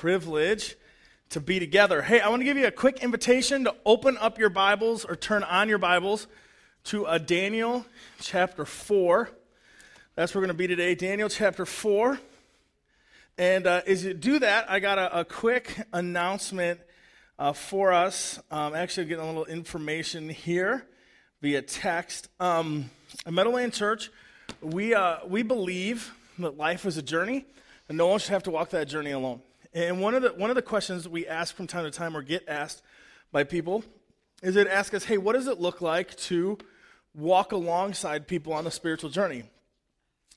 privilege to be together. Hey, I want to give you a quick invitation to open up your Bibles or turn on your Bibles to uh, Daniel chapter 4. That's where we're going to be today, Daniel chapter 4. And uh, as you do that, I got a, a quick announcement uh, for us. Um, actually, getting a little information here via text. Um, at Meadowland Church, we, uh, we believe that life is a journey, and no one should have to walk that journey alone. And one of the one of the questions we ask from time to time or get asked by people is it ask us, hey, what does it look like to walk alongside people on the spiritual journey?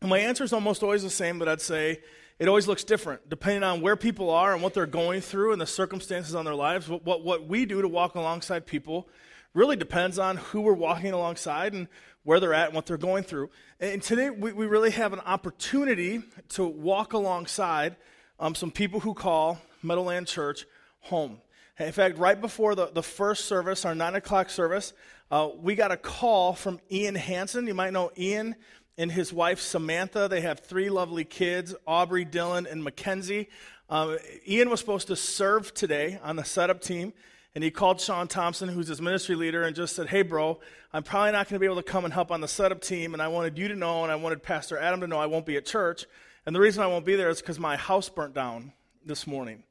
And my answer is almost always the same, but I'd say it always looks different depending on where people are and what they're going through and the circumstances on their lives. What, what, what we do to walk alongside people really depends on who we're walking alongside and where they're at and what they're going through. And today we, we really have an opportunity to walk alongside um, some people who call Meadowland Church home. In fact, right before the, the first service, our 9 o'clock service, uh, we got a call from Ian Hanson. You might know Ian and his wife Samantha. They have three lovely kids Aubrey, Dylan, and Mackenzie. Um, Ian was supposed to serve today on the setup team, and he called Sean Thompson, who's his ministry leader, and just said, Hey, bro, I'm probably not going to be able to come and help on the setup team, and I wanted you to know, and I wanted Pastor Adam to know I won't be at church. And the reason I won't be there is because my house burnt down this morning.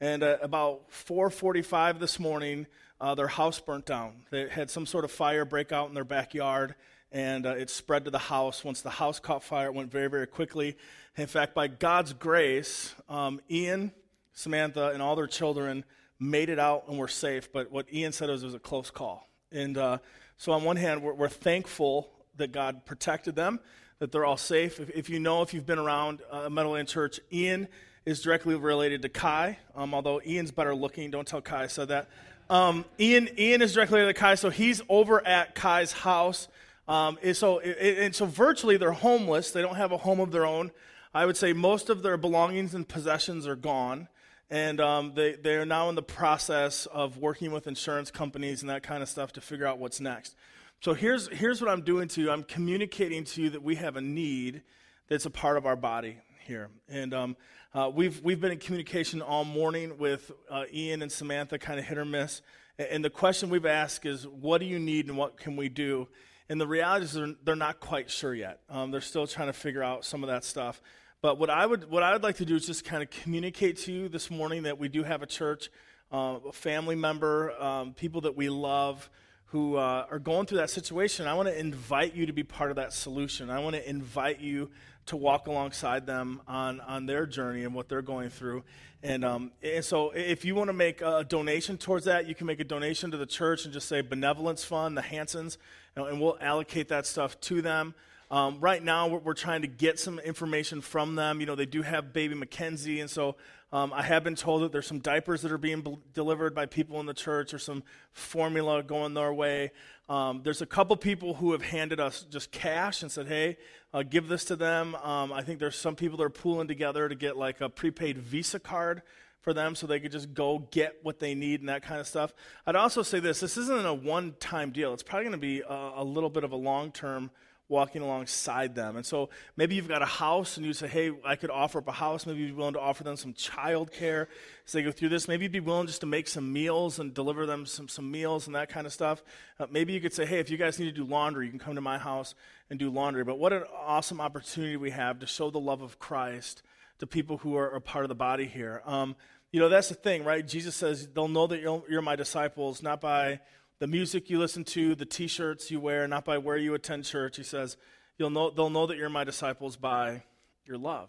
And uh, about 4:45 this morning, uh, their house burnt down. They had some sort of fire break out in their backyard, and uh, it spread to the house. Once the house caught fire, it went very, very quickly. In fact, by God's grace, um, Ian, Samantha, and all their children made it out and were safe. But what Ian said was it was a close call. And uh, so, on one hand, we're, we're thankful that God protected them that they're all safe. If, if you know, if you've been around uh, Meadowland Church, Ian is directly related to Kai, um, although Ian's better looking. Don't tell Kai I said that. Um, Ian, Ian is directly related to Kai, so he's over at Kai's house. Um, and so, and so virtually they're homeless. They don't have a home of their own. I would say most of their belongings and possessions are gone. And um, they, they are now in the process of working with insurance companies and that kind of stuff to figure out what's next. So here's, here's what I'm doing to you I'm communicating to you that we have a need that's a part of our body here. And um, uh, we've, we've been in communication all morning with uh, Ian and Samantha, kind of hit or miss. And the question we've asked is, what do you need and what can we do? And the reality is they're, they're not quite sure yet. Um, they're still trying to figure out some of that stuff. But what I would what I would like to do is just kind of communicate to you this morning that we do have a church, uh, a family member, um, people that we love who uh, are going through that situation, I want to invite you to be part of that solution. I want to invite you to walk alongside them on, on their journey and what they're going through. And, um, and so, if you want to make a donation towards that, you can make a donation to the church and just say Benevolence Fund, the Hansons, and we'll allocate that stuff to them. Um, right now, we're, we're, trying to get some information from them. You know, they do have baby Mackenzie, and so um, I have been told that there's some diapers that are being delivered by people in the church, or some formula going their way. Um, there's a couple people who have handed us just cash and said, "Hey, uh, give this to them." Um, I think there's some people that are pooling together to get like a prepaid Visa card for them so they could just go get what they need and that kind of stuff. I'd also say this this isn't a one time deal, it's probably going to be a, a, little bit of a long term walking alongside them. And so maybe you've got a house and you say, hey, I could offer up a house. Maybe you'd be willing to offer them some child care as they go through this. Maybe you'd be willing just to make some meals and deliver them some, some meals and that kind of stuff. Uh, maybe you could say, hey, if you guys need to do laundry, you can come to my house and do laundry. But what an awesome opportunity we have to show the love of Christ to people who are a part of the body here. Um, you know, that's the thing, right? Jesus says, they'll know that you're, you're my disciples, not by the music you listen to, the t shirts you wear, not by where you attend church. He says, You'll know, they'll know that you're my disciples by your love.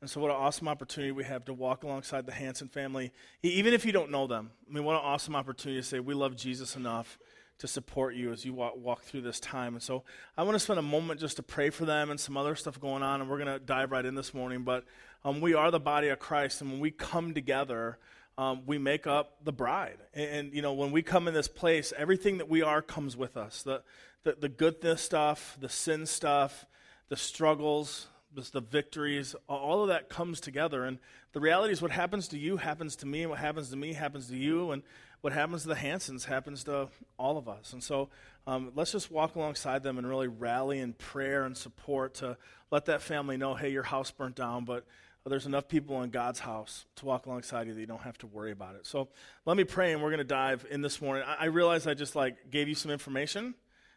And so, what an awesome opportunity we have to walk alongside the Hanson family, even if you don't know them. I mean, what an awesome opportunity to say, We love Jesus enough to support you as you walk, walk through this time. And so, I want to spend a moment just to pray for them and some other stuff going on, and we're going to dive right in this morning. But um, we are the body of Christ, and when we come together, um, we make up the bride. And, and, you know, when we come in this place, everything that we are comes with us the, the, the goodness stuff, the sin stuff, the struggles, the victories, all of that comes together. And the reality is, what happens to you happens to me, and what happens to me happens to you, and what happens to the Hansons happens to all of us. And so um, let's just walk alongside them and really rally in prayer and support to let that family know hey, your house burnt down, but but there's enough people in God's house to walk alongside you that you don't have to worry about it. So let me pray, and we're going to dive in this morning. I, I realize I just like gave you some information,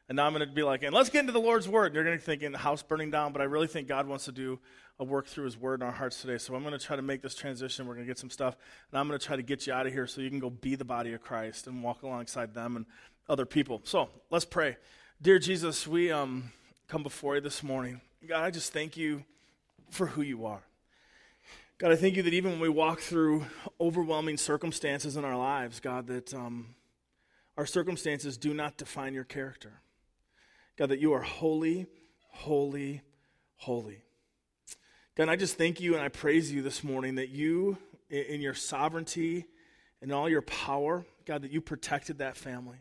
and now I'm going to be like, and let's get into the Lord's word. And you're going to think in the house burning down, but I really think God wants to do a work through His word in our hearts today. So I'm going to try to make this transition. We're going to get some stuff, and I'm going to try to get you out of here so you can go be the body of Christ and walk alongside them and other people. So let's pray. Dear Jesus, we um, come before you this morning. God, I just thank you for who you are. God, I thank you that even when we walk through overwhelming circumstances in our lives, God, that um, our circumstances do not define your character. God, that you are holy, holy, holy. God, I just thank you and I praise you this morning that you, in your sovereignty and all your power, God, that you protected that family.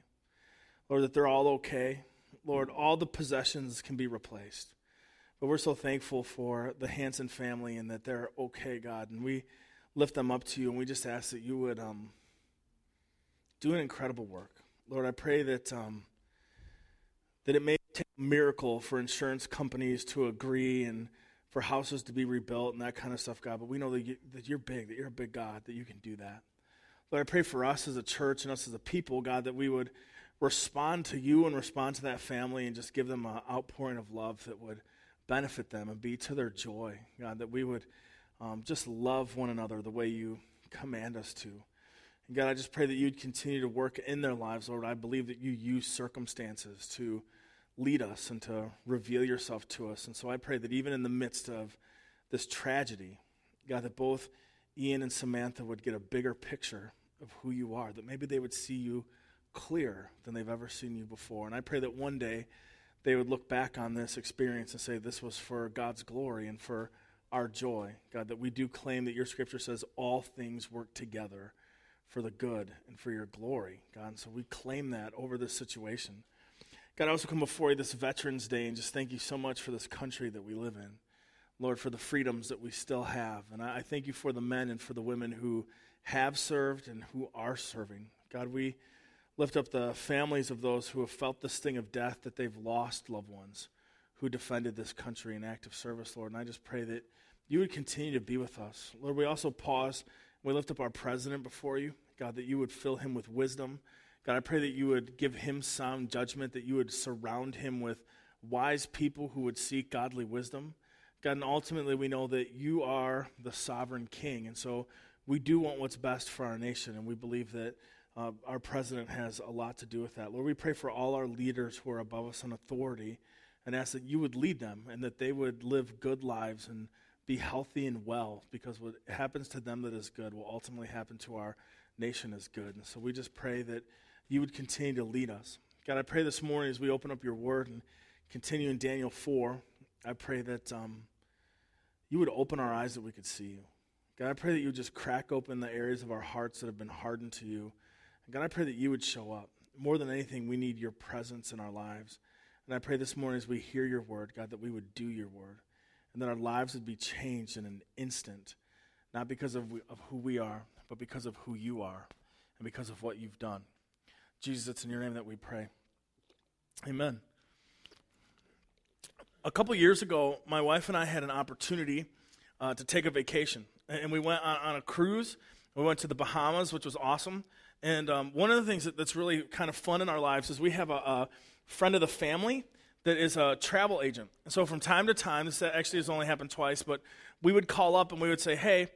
Lord, that they're all okay. Lord, all the possessions can be replaced. But we're so thankful for the Hanson family and that they're okay, God. And we lift them up to you and we just ask that you would um, do an incredible work. Lord, I pray that, um, that it may take a miracle for insurance companies to agree and for houses to be rebuilt and that kind of stuff, God. But we know that, you, that you're big, that you're a big God, that you can do that. Lord, I pray for us as a church and us as a people, God, that we would respond to you and respond to that family and just give them an outpouring of love that would benefit them and be to their joy. God, that we would um, just love one another the way you command us to. And God, I just pray that you'd continue to work in their lives, Lord. I believe that you use circumstances to lead us and to reveal yourself to us. And so I pray that even in the midst of this tragedy, God, that both Ian and Samantha would get a bigger picture of who you are, that maybe they would see you clearer than they've ever seen you before. And I pray that one day they would look back on this experience and say, This was for God's glory and for our joy. God, that we do claim that your scripture says all things work together for the good and for your glory, God. And so we claim that over this situation. God, I also come before you this Veterans Day and just thank you so much for this country that we live in. Lord, for the freedoms that we still have. And I thank you for the men and for the women who have served and who are serving. God, we lift up the families of those who have felt the sting of death, that they've lost loved ones who defended this country in active service, Lord. And I just pray that you would continue to be with us. Lord, we also pause. We lift up our president before you. God, that you would fill him with wisdom. God, I pray that you would give him sound judgment, that you would surround him with wise people who would seek godly wisdom. God, and ultimately we know that you are the sovereign king. And so we do want what's best for our nation, and we believe that uh, our president has a lot to do with that. Lord, we pray for all our leaders who are above us in authority and ask that you would lead them and that they would live good lives and be healthy and well because what happens to them that is good will ultimately happen to our nation as good. And so we just pray that you would continue to lead us. God, I pray this morning as we open up your word and continue in Daniel 4, I pray that um, you would open our eyes that we could see you. God, I pray that you would just crack open the areas of our hearts that have been hardened to you God, I pray that you would show up. More than anything, we need your presence in our lives. And I pray this morning as we hear your word, God, that we would do your word and that our lives would be changed in an instant, not because of, we, of who we are, but because of who you are and because of what you've done. Jesus, it's in your name that we pray. Amen. A couple years ago, my wife and I had an opportunity uh, to take a vacation. And we went on, on a cruise. We went to the Bahamas, which was awesome. And um, one of the things that, that's really kind of fun in our lives is we have a, a, friend of the family that is a travel agent. And so from time to time, this actually has only happened twice, but we would call up and we would say, hey,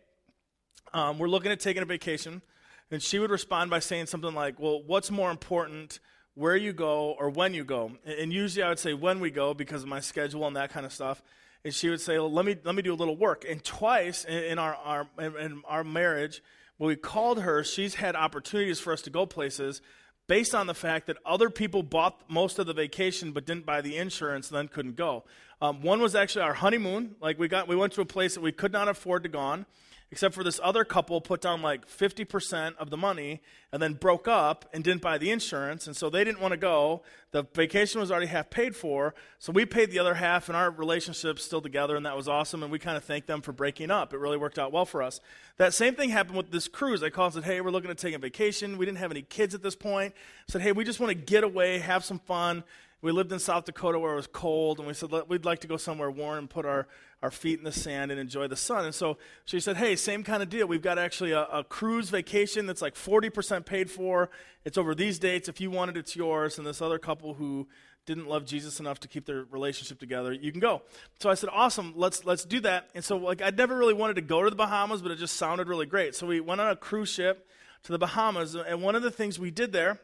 um, we're looking at taking a vacation. And she would respond by saying something like, well, what's more important, where you go or when you go? And usually I would say when we go because of my schedule and that kind of stuff. And she would say, well, let me, let me do a little work. And twice in, in our, our, in our marriage, when we called her, she's had opportunities for us to go places based on the fact that other people bought most of the vacation but didn't buy the insurance and then couldn't go. Um, one was actually our honeymoon. Like we got, we went to a place that we could not afford to go on except for this other couple put down like 50% of the money and then broke up and didn't buy the insurance and so they didn't want to go. The vacation was already half paid for so we paid the other half and our relationship's still together and that was awesome and we kind of thanked them for breaking up. It really worked out well for us. That same thing happened with this cruise. I called and said hey we're looking to take a vacation. We didn't have any kids at this point. Said hey we just want to get away have some fun. We lived in South Dakota where it was cold, and we said we'd like to go somewhere warm and put our, our feet in the sand and enjoy the sun. And so she said, Hey, same kind of deal. We've got actually a, a cruise vacation that's like 40% paid for. It's over these dates. If you want it, it's yours. And this other couple who didn't love Jesus enough to keep their relationship together, you can go. So I said, awesome, let's let's do that. And so like I'd never really wanted to go to the Bahamas, but it just sounded really great. So we went on a cruise ship to the Bahamas, and one of the things we did there,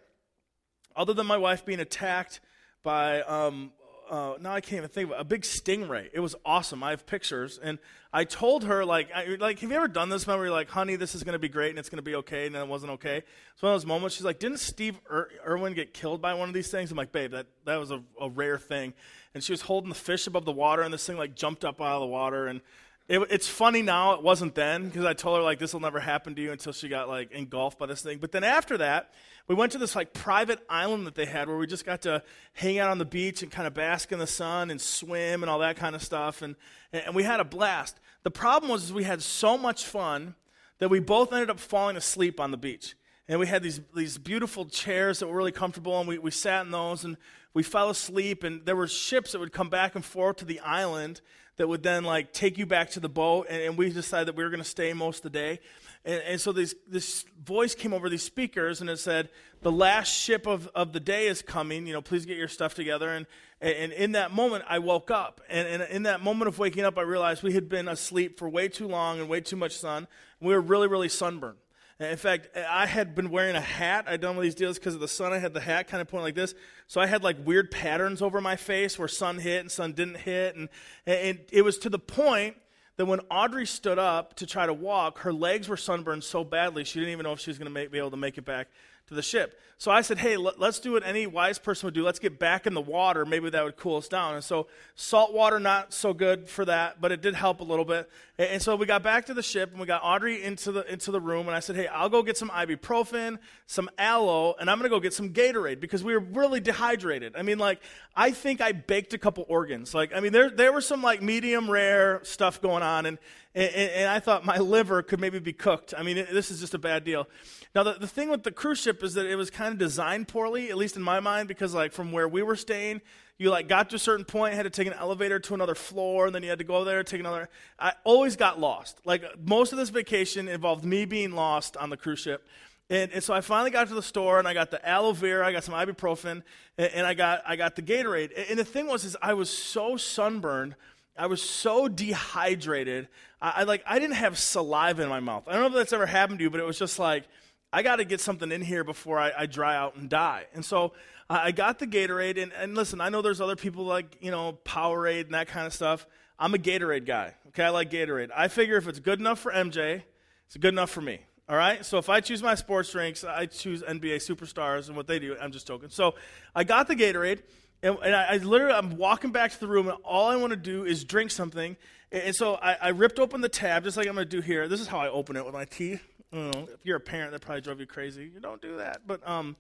other than my wife being attacked by um, uh, now I can't even think of it, a big stingray. It was awesome. I have pictures, and I told her like, I, like, have you ever done this? Where you're like, honey, this is going to be great, and it's going to be okay, and then it wasn't okay. It's one of those moments. She's like, didn't Steve Ir- Irwin get killed by one of these things? I'm like, babe, that that was a, a rare thing. And she was holding the fish above the water, and this thing like jumped up out of the water, and it, it's funny now. It wasn't then because I told her like this will never happen to you until she got like engulfed by this thing. But then after that, we went to this like private island that they had where we just got to hang out on the beach and kind of bask in the sun and swim and all that kind of stuff. And and we had a blast. The problem was we had so much fun that we both ended up falling asleep on the beach. And we had these, these beautiful chairs that were really comfortable, and we, we sat in those, and we fell asleep. And there were ships that would come back and forth to the island that would then like take you back to the boat and, and we decided that we were going to stay most of the day and, and so this, this voice came over these speakers and it said the last ship of, of the day is coming you know please get your stuff together and, and in that moment i woke up and, and in that moment of waking up i realized we had been asleep for way too long and way too much sun we were really really sunburned in fact, I had been wearing a hat. I'd done one of these deals because of the sun. I had the hat kind of pointing like this. So I had like weird patterns over my face where sun hit and sun didn't hit. And, and it was to the point that when Audrey stood up to try to walk, her legs were sunburned so badly she didn't even know if she was going to be able to make it back to the ship. So I said, hey, let's do what any wise person would do. Let's get back in the water. Maybe that would cool us down. And so salt water, not so good for that, but it did help a little bit. And so we got back to the ship and we got Audrey into the, into the room. And I said, hey, I'll go get some ibuprofen, some aloe, and I'm going to go get some Gatorade because we were really dehydrated. I mean, like, I think I baked a couple organs. Like, I mean, there, there was some like medium rare stuff going on. And, and, and I thought my liver could maybe be cooked. I mean, it, this is just a bad deal. Now, the, the thing with the cruise ship is that it was kind of designed poorly, at least in my mind, because like from where we were staying, you like got to a certain point, had to take an elevator to another floor, and then you had to go there, take another. I always got lost. Like most of this vacation involved me being lost on the cruise ship. And, and, so I finally got to the store and I got the aloe vera, I got some ibuprofen, and, and I got I got the Gatorade. And, and the thing was, is I was so sunburned, I was so dehydrated. I, I like I didn't have saliva in my mouth. I don't know if that's ever happened to you, but it was just like I got to get something in here before I, I, dry out and die. And so I got the Gatorade. And, and listen, I know there's other people like, you know, Powerade and that kind of stuff. I'm a Gatorade guy. Okay, I like Gatorade. I figure if it's good enough for MJ, it's good enough for me. All right? So if I choose my sports drinks, I choose NBA superstars and what they do. I'm just joking. So I got the Gatorade. And, and I, I, literally, I'm walking back to the room, and all I want to do is drink something. And, and so I, I, ripped open the tab, just like I'm going to do here. This is how I open it with my teeth. Know, if you're a parent, that probably drove you crazy. You don't do that. But um,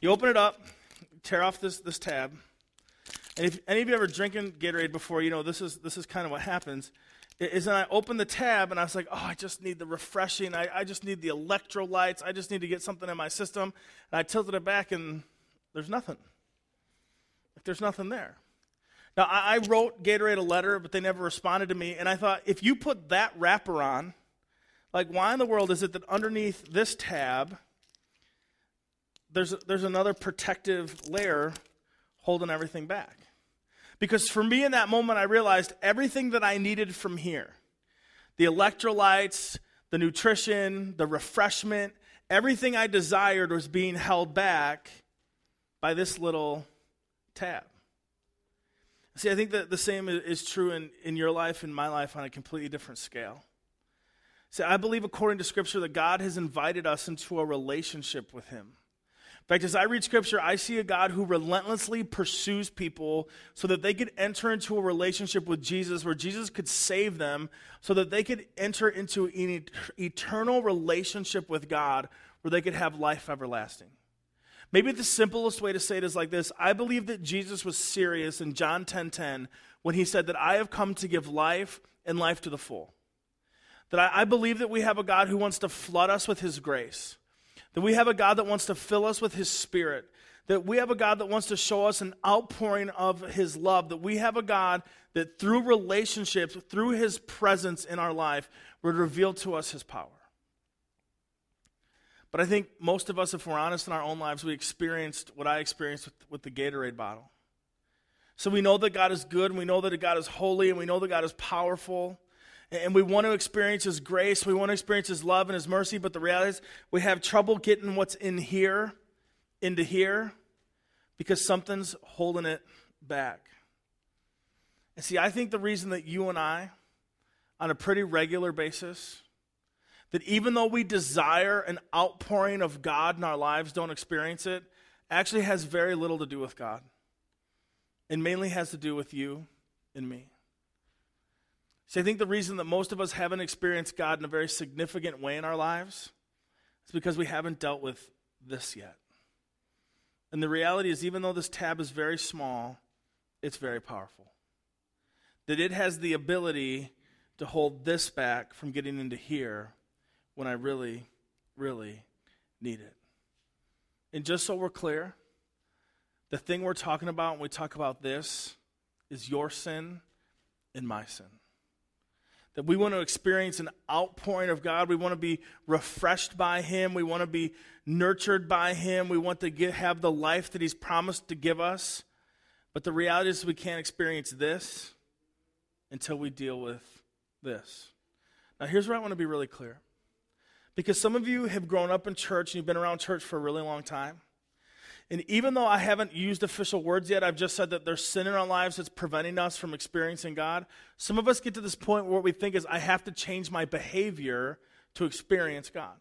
you open it up, tear off this, this tab. And if any of you ever drinking Gatorade before, you know this is this is kind of what happens. Is then I opened the tab and I was like, oh, I just need the refreshing. I, I just need the electrolytes. I just need to get something in my system. And I tilted it back and there's nothing. Like there's nothing there. Now I, I wrote Gatorade a letter, but they never responded to me. And I thought, if you put that wrapper on like, why in the world is it that underneath this tab, there's, there's another protective layer holding everything back? Because for me in that moment, I realized everything that I needed from here the electrolytes, the nutrition, the refreshment, everything I desired was being held back by this little tab. See, I think that the same is true in, in your life and my life on a completely different scale. See, I believe according to Scripture that God has invited us into a relationship with Him. In fact, as I read Scripture, I see a God who relentlessly pursues people so that they could enter into a relationship with Jesus where Jesus could save them, so that they could enter into an eternal relationship with God where they could have life everlasting. Maybe the simplest way to say it is like this I believe that Jesus was serious in John 10:10 10, 10, when he said that I have come to give life and life to the full. That I, I believe that we have a God who wants to flood us with his grace. That we have a God that wants to fill us with his spirit. that we have a God that wants to show us an outpouring of his love, that we have a God that through relationships, through his presence in our life, would reveal to us his power. But I think most of us, if we're honest in our own lives, we experienced what I experienced with, with the Gatorade bottle. So we know that God is good, and we know that God is holy, and we know that God is powerful. And we want to experience His grace, we want to experience His love and His mercy, but the reality is we have trouble getting what's in here into here because something's holding it back. And see, I think the reason that you and I, on a pretty regular basis, that even though we desire an outpouring of God in our lives, don't experience it, actually has very little to do with God. And mainly has to do with you and me. See, I think the reason that most of us haven't experienced God in a very significant way in our lives is because we haven't dealt with this yet. And the reality is, even though this tab is very small, it's very powerful. That it has the ability to hold this back from getting into here when I really, really need it. And just so we're clear, the thing we're talking about when we talk about this is your sin and my sin. That we want to experience an outpouring of God. We want to be refreshed by Him. We want to be nurtured by Him. We want to get, have the life that He's promised to give us. But the reality is, we can't experience this until we deal with this. Now, here's where I want to be really clear. Because some of you have grown up in church and you've been around church for a really long time. And even though I haven't used official words yet, I've just said that there's sin in our lives that's preventing us from experiencing God. Some of us get to this point where we think is, I have to change my behavior to experience God.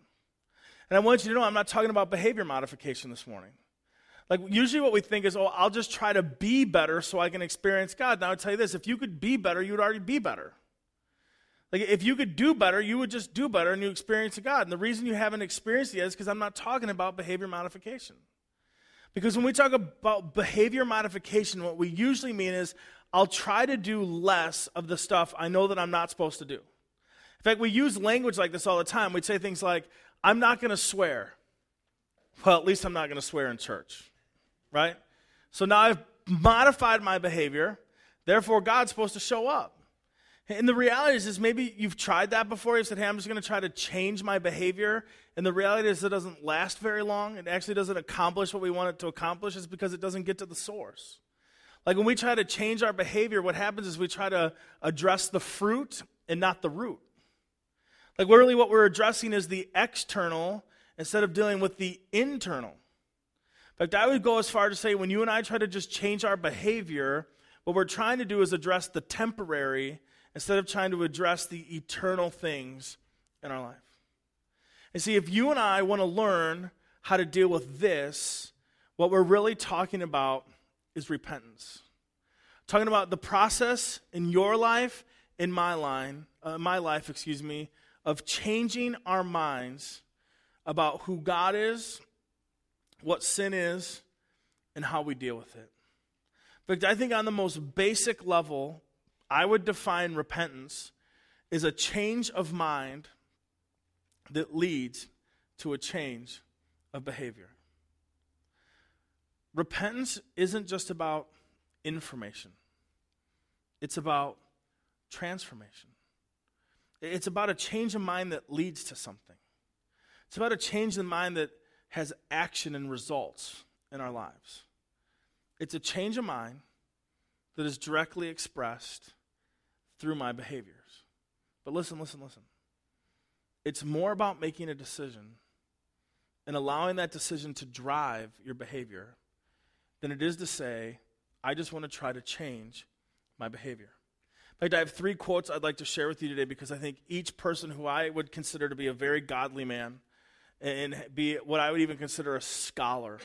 And I want you to know, I'm not talking about behavior modification this morning. Like, usually what we think is, oh, I'll just try to be better so I can experience God. Now, I'll tell you this if you could be better, you would already be better. Like, if you could do better, you would just do better and you experience God. And the reason you haven't experienced it yet is because I'm not talking about behavior modification. Because when we talk about behavior modification, what we usually mean is I'll try to do less of the stuff I know that I'm not supposed to do. In fact, we use language like this all the time. We'd say things like, I'm not going to swear. Well, at least I'm not going to swear in church, right? So now I've modified my behavior. Therefore, God's supposed to show up. And the reality is, is maybe you've tried that before. You've said, hey, I'm just going to try to change my behavior. And the reality is, it doesn't last very long. It actually doesn't accomplish what we want it to accomplish. It's because it doesn't get to the source. Like when we try to change our behavior, what happens is we try to address the fruit and not the root. Like, really, what we're addressing is the external instead of dealing with the internal. In fact, I would go as far to say when you and I try to just change our behavior, what we're trying to do is address the temporary instead of trying to address the eternal things in our life. And see, if you and I want to learn how to deal with this, what we're really talking about is repentance. Talking about the process in your life, in my line, uh, my life, excuse me, of changing our minds about who God is, what sin is, and how we deal with it. Fact, I think on the most basic level, I would define repentance as a change of mind that leads to a change of behavior. Repentance isn't just about information, it's about transformation. It's about a change of mind that leads to something. It's about a change in mind that has action and results in our lives. It's a change of mind that is directly expressed through my behaviors. But listen, listen, listen. It's more about making a decision and allowing that decision to drive your behavior than it is to say, I just want to try to change my behavior. In fact, I have three quotes I'd like to share with you today because I think each person who I would consider to be a very godly man and be what I would even consider a scholar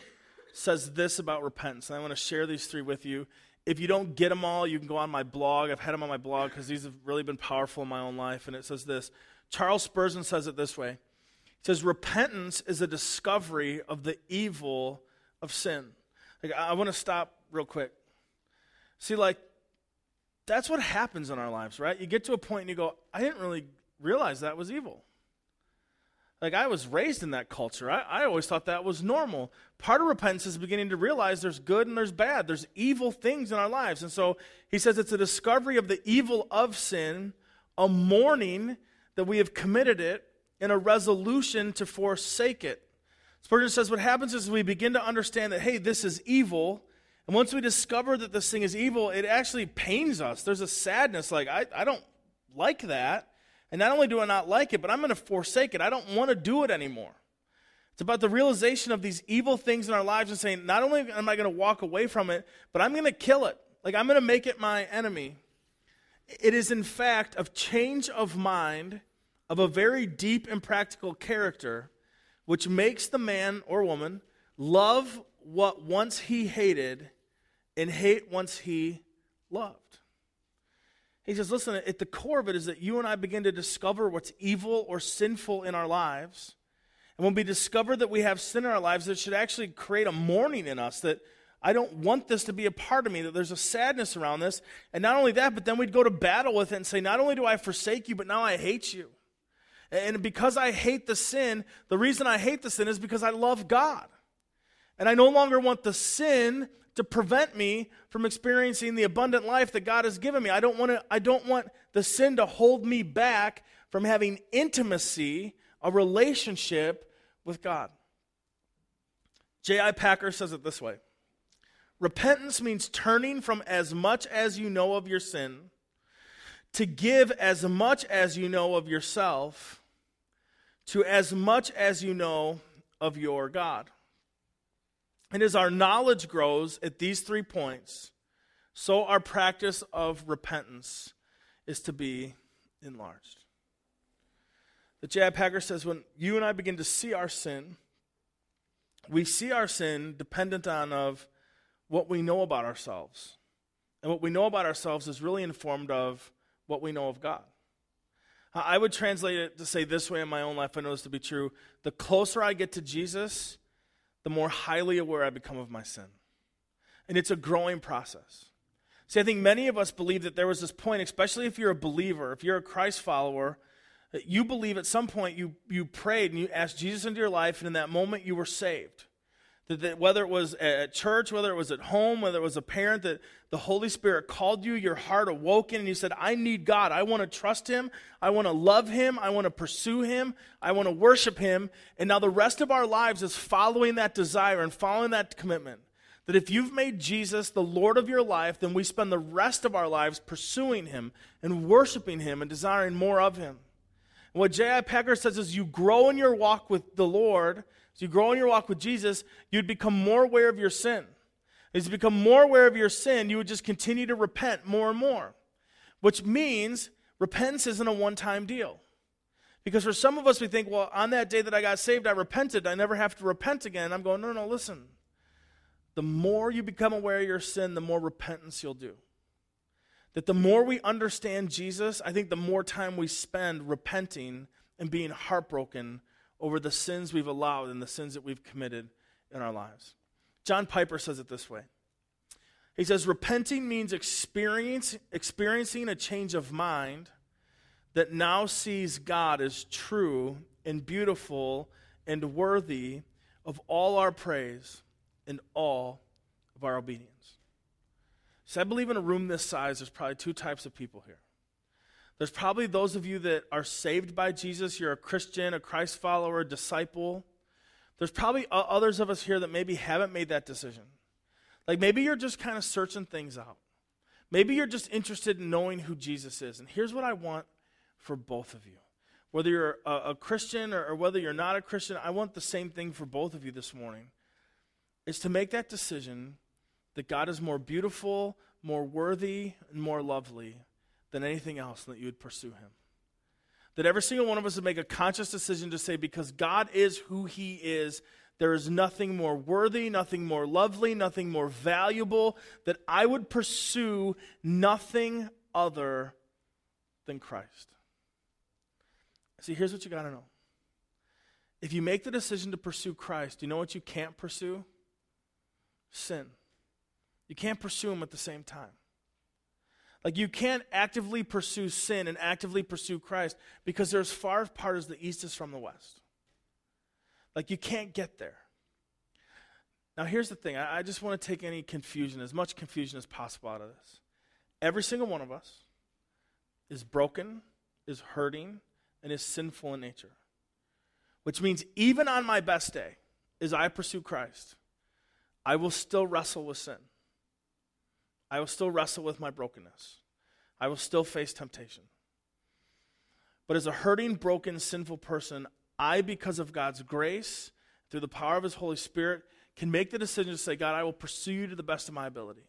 says this about repentance. And I want to share these three with you. If you don't get them all, you can go on my blog. I've had them on my blog because these have really been powerful in my own life. And it says this Charles Spurgeon says it this way He says, Repentance is a discovery of the evil of sin. Like, I want to stop real quick. See, like, that's what happens in our lives, right? You get to a point and you go, I didn't really realize that was evil. Like I was raised in that culture. I, I always thought that was normal. Part of repentance is beginning to realize there's good and there's bad. There's evil things in our lives. And so he says it's a discovery of the evil of sin, a mourning that we have committed it, and a resolution to forsake it. Spurgeon says what happens is we begin to understand that, hey, this is evil. And once we discover that this thing is evil, it actually pains us. There's a sadness like, I, I don't like that. And not only do I not like it, but I'm going to forsake it. I don't want to do it anymore. It's about the realization of these evil things in our lives and saying, not only am I going to walk away from it, but I'm going to kill it. Like, I'm going to make it my enemy. It is, in fact, a change of mind of a very deep and practical character, which makes the man or woman love what once he hated and hate once he loved. He says, listen, at the core of it is that you and I begin to discover what's evil or sinful in our lives. And when we discover that we have sin in our lives, it should actually create a mourning in us that I don't want this to be a part of me, that there's a sadness around this. And not only that, but then we'd go to battle with it and say, not only do I forsake you, but now I hate you. And because I hate the sin, the reason I hate the sin is because I love God. And I no longer want the sin to prevent me from experiencing the abundant life that God has given me. I don't want to I don't want the sin to hold me back from having intimacy, a relationship with God. J.I. Packer says it this way. Repentance means turning from as much as you know of your sin to give as much as you know of yourself to as much as you know of your God. And as our knowledge grows at these three points, so our practice of repentance is to be enlarged. The J.I. Packer says when you and I begin to see our sin, we see our sin dependent on of what we know about ourselves. And what we know about ourselves is really informed of what we know of God. I would translate it to say this way in my own life, I know this to be true. The closer I get to Jesus, the more highly aware I become of my sin. And it's a growing process. See, I think many of us believe that there was this point, especially if you're a believer, if you're a Christ follower, that you believe at some point you, you prayed and you asked Jesus into your life, and in that moment you were saved. That, that whether it was at church, whether it was at home, whether it was a parent, that the Holy Spirit called you, your heart awoken, and you said, I need God. I want to trust Him. I want to love Him. I want to pursue Him. I want to worship Him. And now the rest of our lives is following that desire and following that commitment. That if you've made Jesus the Lord of your life, then we spend the rest of our lives pursuing Him and worshiping Him and desiring more of Him. What J.I. Packer says is you grow in your walk with the Lord as you grow in your walk with Jesus, you'd become more aware of your sin. As you become more aware of your sin, you would just continue to repent more and more, which means repentance isn't a one time deal. Because for some of us, we think, well, on that day that I got saved, I repented. I never have to repent again. I'm going, no, no, listen. The more you become aware of your sin, the more repentance you'll do. That the more we understand Jesus, I think the more time we spend repenting and being heartbroken over the sins we've allowed and the sins that we've committed in our lives. John Piper says it this way. He says, Repenting means experience, experiencing a change of mind that now sees God as true and beautiful and worthy of all our praise and all of our obedience. So I believe in a room this size, there's probably two types of people here. There's probably those of you that are saved by Jesus. You're a Christian, a Christ follower, a disciple. There's probably others of us here that maybe haven't made that decision. Like maybe you're just kind of searching things out. Maybe you're just interested in knowing who Jesus is. And here's what I want for both of you. Whether you're a, a Christian or, or whether you're not a Christian, I want the same thing for both of you this morning. Is to make that decision that God is more beautiful, more worthy, and more lovely than anything else, and that you would pursue him. That every single one of us would make a conscious decision to say, because God is who he is, there is nothing more worthy, nothing more lovely, nothing more valuable, that I would pursue nothing other than Christ. See, here's what you got to know. If you make the decision to pursue Christ, you know what you can't pursue? Sin. You can't pursue him at the same time. Like you can't actively pursue sin and actively pursue Christ because they're as far apart as the east is from the west. Like, you can't get there. Now, here's the thing I, I just want to take any confusion, as much confusion as possible out of this. Every single one of us is broken, is hurting, and is sinful in nature. Which means, even on my best day, as I pursue Christ, I will still wrestle with sin. I will still wrestle with my brokenness. I will still face temptation. But as a hurting, broken, sinful person, I, because of God's grace, through the power of His Holy Spirit, can make the decision to say, God, I will pursue you to the best of my ability.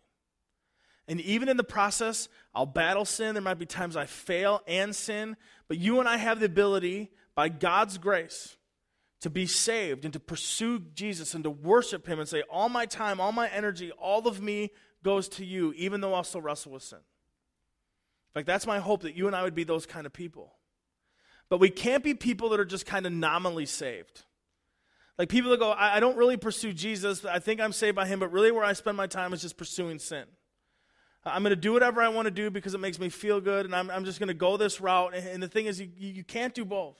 And even in the process, I'll battle sin. There might be times I fail and sin. But you and I have the ability, by God's grace, to be saved and to pursue Jesus and to worship Him and say, All my time, all my energy, all of me goes to you, even though I'll still wrestle with sin. Like, that's my hope that you and I would be those kind of people. But we can't be people that are just kind of nominally saved. Like people that go, I, I don't really pursue Jesus. I think I'm saved by him, but really where I spend my time is just pursuing sin. I'm going to do whatever I want to do because it makes me feel good, and I'm, I'm just going to go this route. And the thing is, you, you can't do both.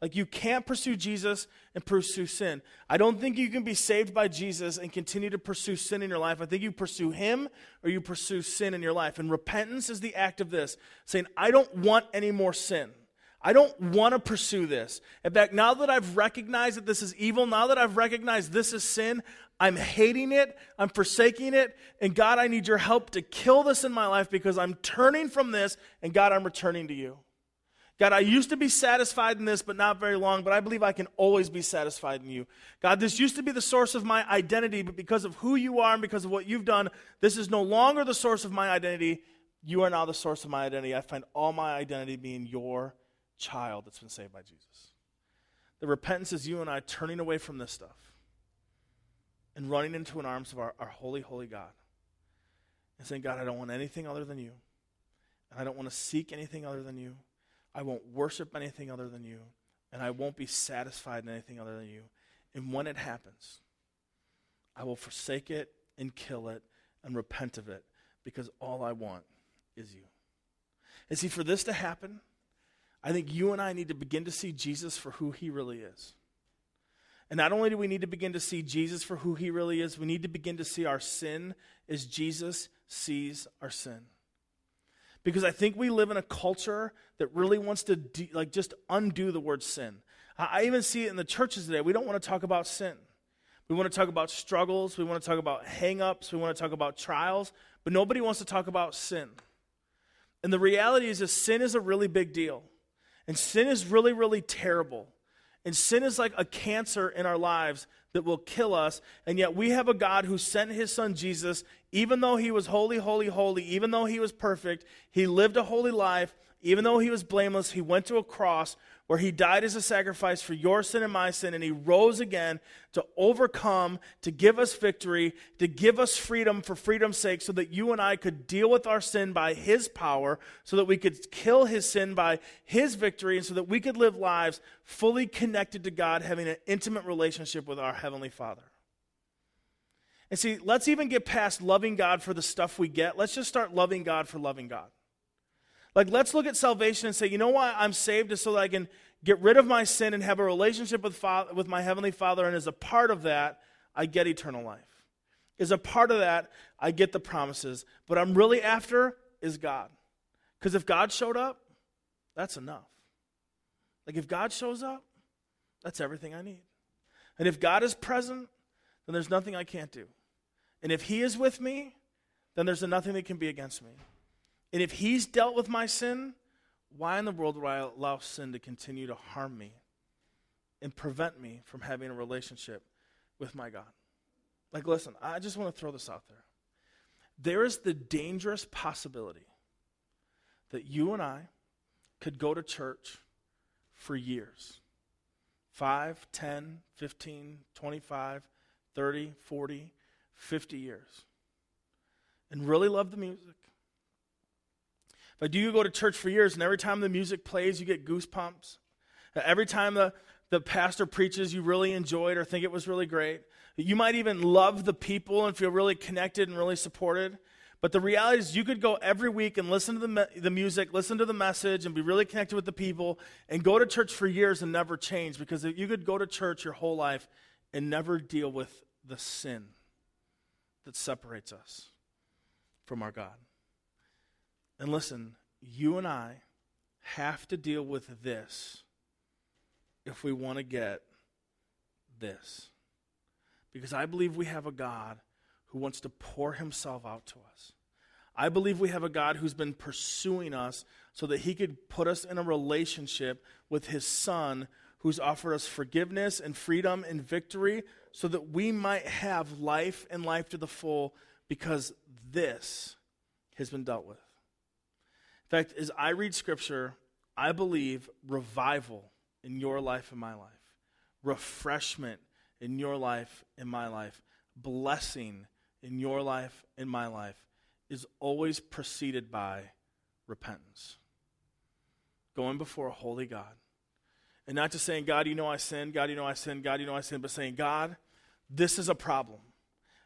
Like, you can't pursue Jesus and pursue sin. I don't think you can be saved by Jesus and continue to pursue sin in your life. I think you pursue Him or you pursue sin in your life. And repentance is the act of this saying, I don't want any more sin. I don't want to pursue this. In fact, now that I've recognized that this is evil, now that I've recognized this is sin, I'm hating it, I'm forsaking it, and God, I need your help to kill this in my life because I'm turning from this, and God, I'm returning to you. God, I used to be satisfied in this, but not very long, but I believe I can always be satisfied in you. God, this used to be the source of my identity, but because of who you are and because of what you've done, this is no longer the source of my identity. You are now the source of my identity. I find all my identity being your child that's been saved by Jesus. The repentance is you and I turning away from this stuff and running into an arms of our, our holy, holy God and saying, God, I don't want anything other than you. And I don't want to seek anything other than you. I won't worship anything other than you. And I won't be satisfied in anything other than you. And when it happens, I will forsake it and kill it and repent of it because all I want is you. And see, for this to happen, I think you and I need to begin to see Jesus for who he really is. And not only do we need to begin to see Jesus for who he really is, we need to begin to see our sin as Jesus sees our sin. Because I think we live in a culture that really wants to de- like just undo the word sin. I, I even see it in the churches today. We don't want to talk about sin. We want to talk about struggles, we want to talk about hangups, we want to talk about trials, but nobody wants to talk about sin. And the reality is that sin is a really big deal. And sin is really, really terrible. And sin is like a cancer in our lives that will kill us. And yet we have a God who sent his son Jesus, even though he was holy, holy, holy, even though he was perfect, he lived a holy life, even though he was blameless, he went to a cross where he died as a sacrifice for your sin and my sin, and he rose again to overcome, to give us victory, to give us freedom for freedom's sake, so that you and I could deal with our sin by his power, so that we could kill his sin by his victory, and so that we could live lives fully connected to God, having an intimate relationship with our Heavenly Father. And see, let's even get past loving God for the stuff we get. Let's just start loving God for loving God. Like, let's look at salvation and say, you know why I'm saved is so that I can get rid of my sin and have a relationship with, Father, with my Heavenly Father. And as a part of that, I get eternal life. As a part of that, I get the promises. But I'm really after is God. Because if God showed up, that's enough. Like, if God shows up, that's everything I need. And if God is present, then there's nothing I can't do. And if He is with me, then there's nothing that can be against me. And if he's dealt with my sin, why in the world would I allow sin to continue to harm me and prevent me from having a relationship with my God? Like, listen, I just want to throw this out there. There is the dangerous possibility that you and I could go to church for years 5, 10, 15, 25, 30, 40, 50 years and really love the music but do you go to church for years and every time the music plays, you get goosebumps? Uh, every time the, the pastor preaches, you really enjoy it or think it was really great. You might even love the people and feel really connected and really supported. But the reality is, you could go every week and listen to the, me- the music, listen to the message, and be really connected with the people, and go to church for years and never change. Because you could go to church your whole life and never deal with the sin that separates us from our God. And listen, you and I have to deal with this if we want to get this. Because I believe we have a God who wants to pour himself out to us. I believe we have a God who's been pursuing us so that he could put us in a relationship with his son who's offered us forgiveness and freedom and victory so that we might have life and life to the full because this has been dealt with. In fact, as I read scripture, I believe revival in your life and my life, refreshment in your life and my life, blessing in your life and my life is always preceded by repentance. Going before a holy God. And not just saying, God, you know I sin, God, you know I sin, God, you know I sin, but saying, God, this is a problem.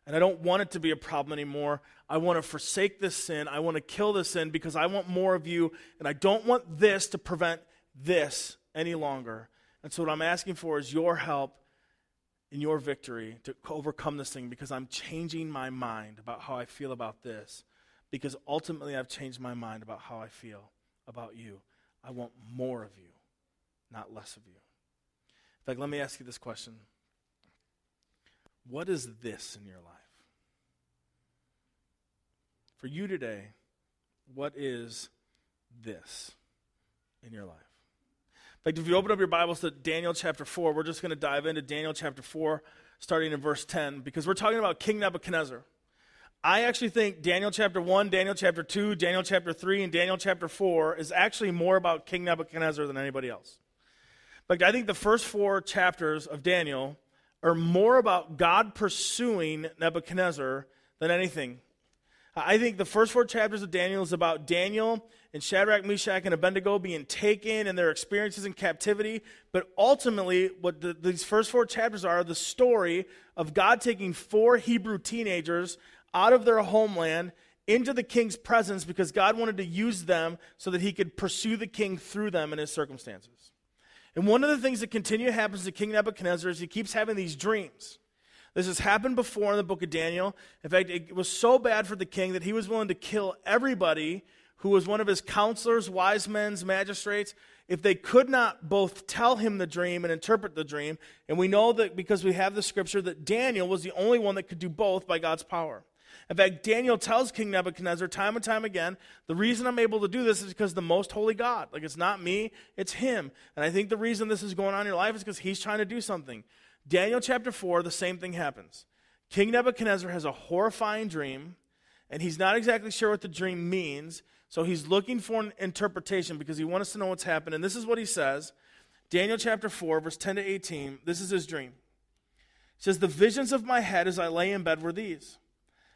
And I don't want it to be a problem anymore. I want to forsake this sin. I want to kill this sin because I want more of you. And I don't want this to prevent this any longer. And so, what I'm asking for is your help in your victory to overcome this thing because I'm changing my mind about how I feel about this. Because ultimately, I've changed my mind about how I feel about you. I want more of you, not less of you. In fact, let me ask you this question What is this in your life? For you today, what is this in your life? In fact, if you open up your Bibles to Daniel chapter 4, we're just going to dive into Daniel chapter 4, starting in verse 10, because we're talking about King Nebuchadnezzar. I actually think Daniel chapter 1, Daniel chapter 2, Daniel chapter 3, and Daniel chapter 4 is actually more about King Nebuchadnezzar than anybody else. Fact, I think the first four chapters of Daniel are more about God pursuing Nebuchadnezzar than anything. I think the first four chapters of Daniel is about Daniel and Shadrach, Meshach, and Abednego being taken and their experiences in captivity. But ultimately, what the, these first four chapters are the story of God taking four Hebrew teenagers out of their homeland into the king's presence because God wanted to use them so that he could pursue the king through them in his circumstances. And one of the things that continue happens to King Nebuchadnezzar is he keeps having these dreams. This has happened before in the book of Daniel. In fact, it was so bad for the king that he was willing to kill everybody who was one of his counselors, wise men's magistrates, if they could not both tell him the dream and interpret the dream, and we know that because we have the scripture that Daniel was the only one that could do both by God's power. In fact, Daniel tells King Nebuchadnezzar time and time again, the reason I'm able to do this is because the most holy God. Like it's not me, it's him. And I think the reason this is going on in your life is because he's trying to do something. Daniel chapter 4, the same thing happens. King Nebuchadnezzar has a horrifying dream, and he's not exactly sure what the dream means. So he's looking for an interpretation because he wants to know what's happened. And this is what he says Daniel chapter 4, verse 10 to 18. This is his dream. He says, The visions of my head as I lay in bed were these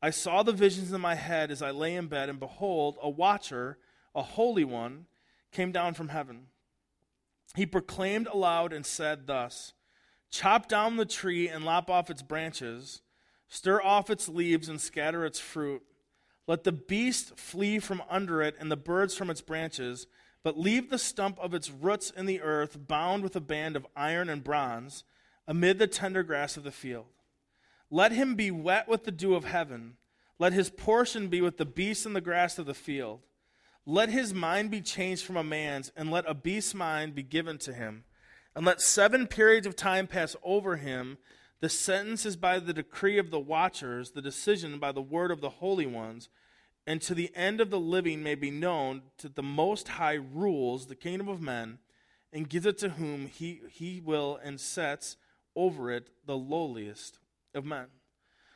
I saw the visions in my head as I lay in bed, and behold, a watcher, a holy one, came down from heaven. He proclaimed aloud and said thus Chop down the tree and lop off its branches, stir off its leaves and scatter its fruit. Let the beast flee from under it, and the birds from its branches but leave the stump of its roots in the earth, bound with a band of iron and bronze, amid the tender grass of the field. Let him be wet with the dew of heaven. Let his portion be with the beasts and the grass of the field. Let his mind be changed from a man's, and let a beast's mind be given to him. And let seven periods of time pass over him. The sentence is by the decree of the watchers, the decision by the word of the holy ones and to the end of the living may be known that the Most High rules the kingdom of men and gives it to whom he, he will and sets over it the lowliest of men.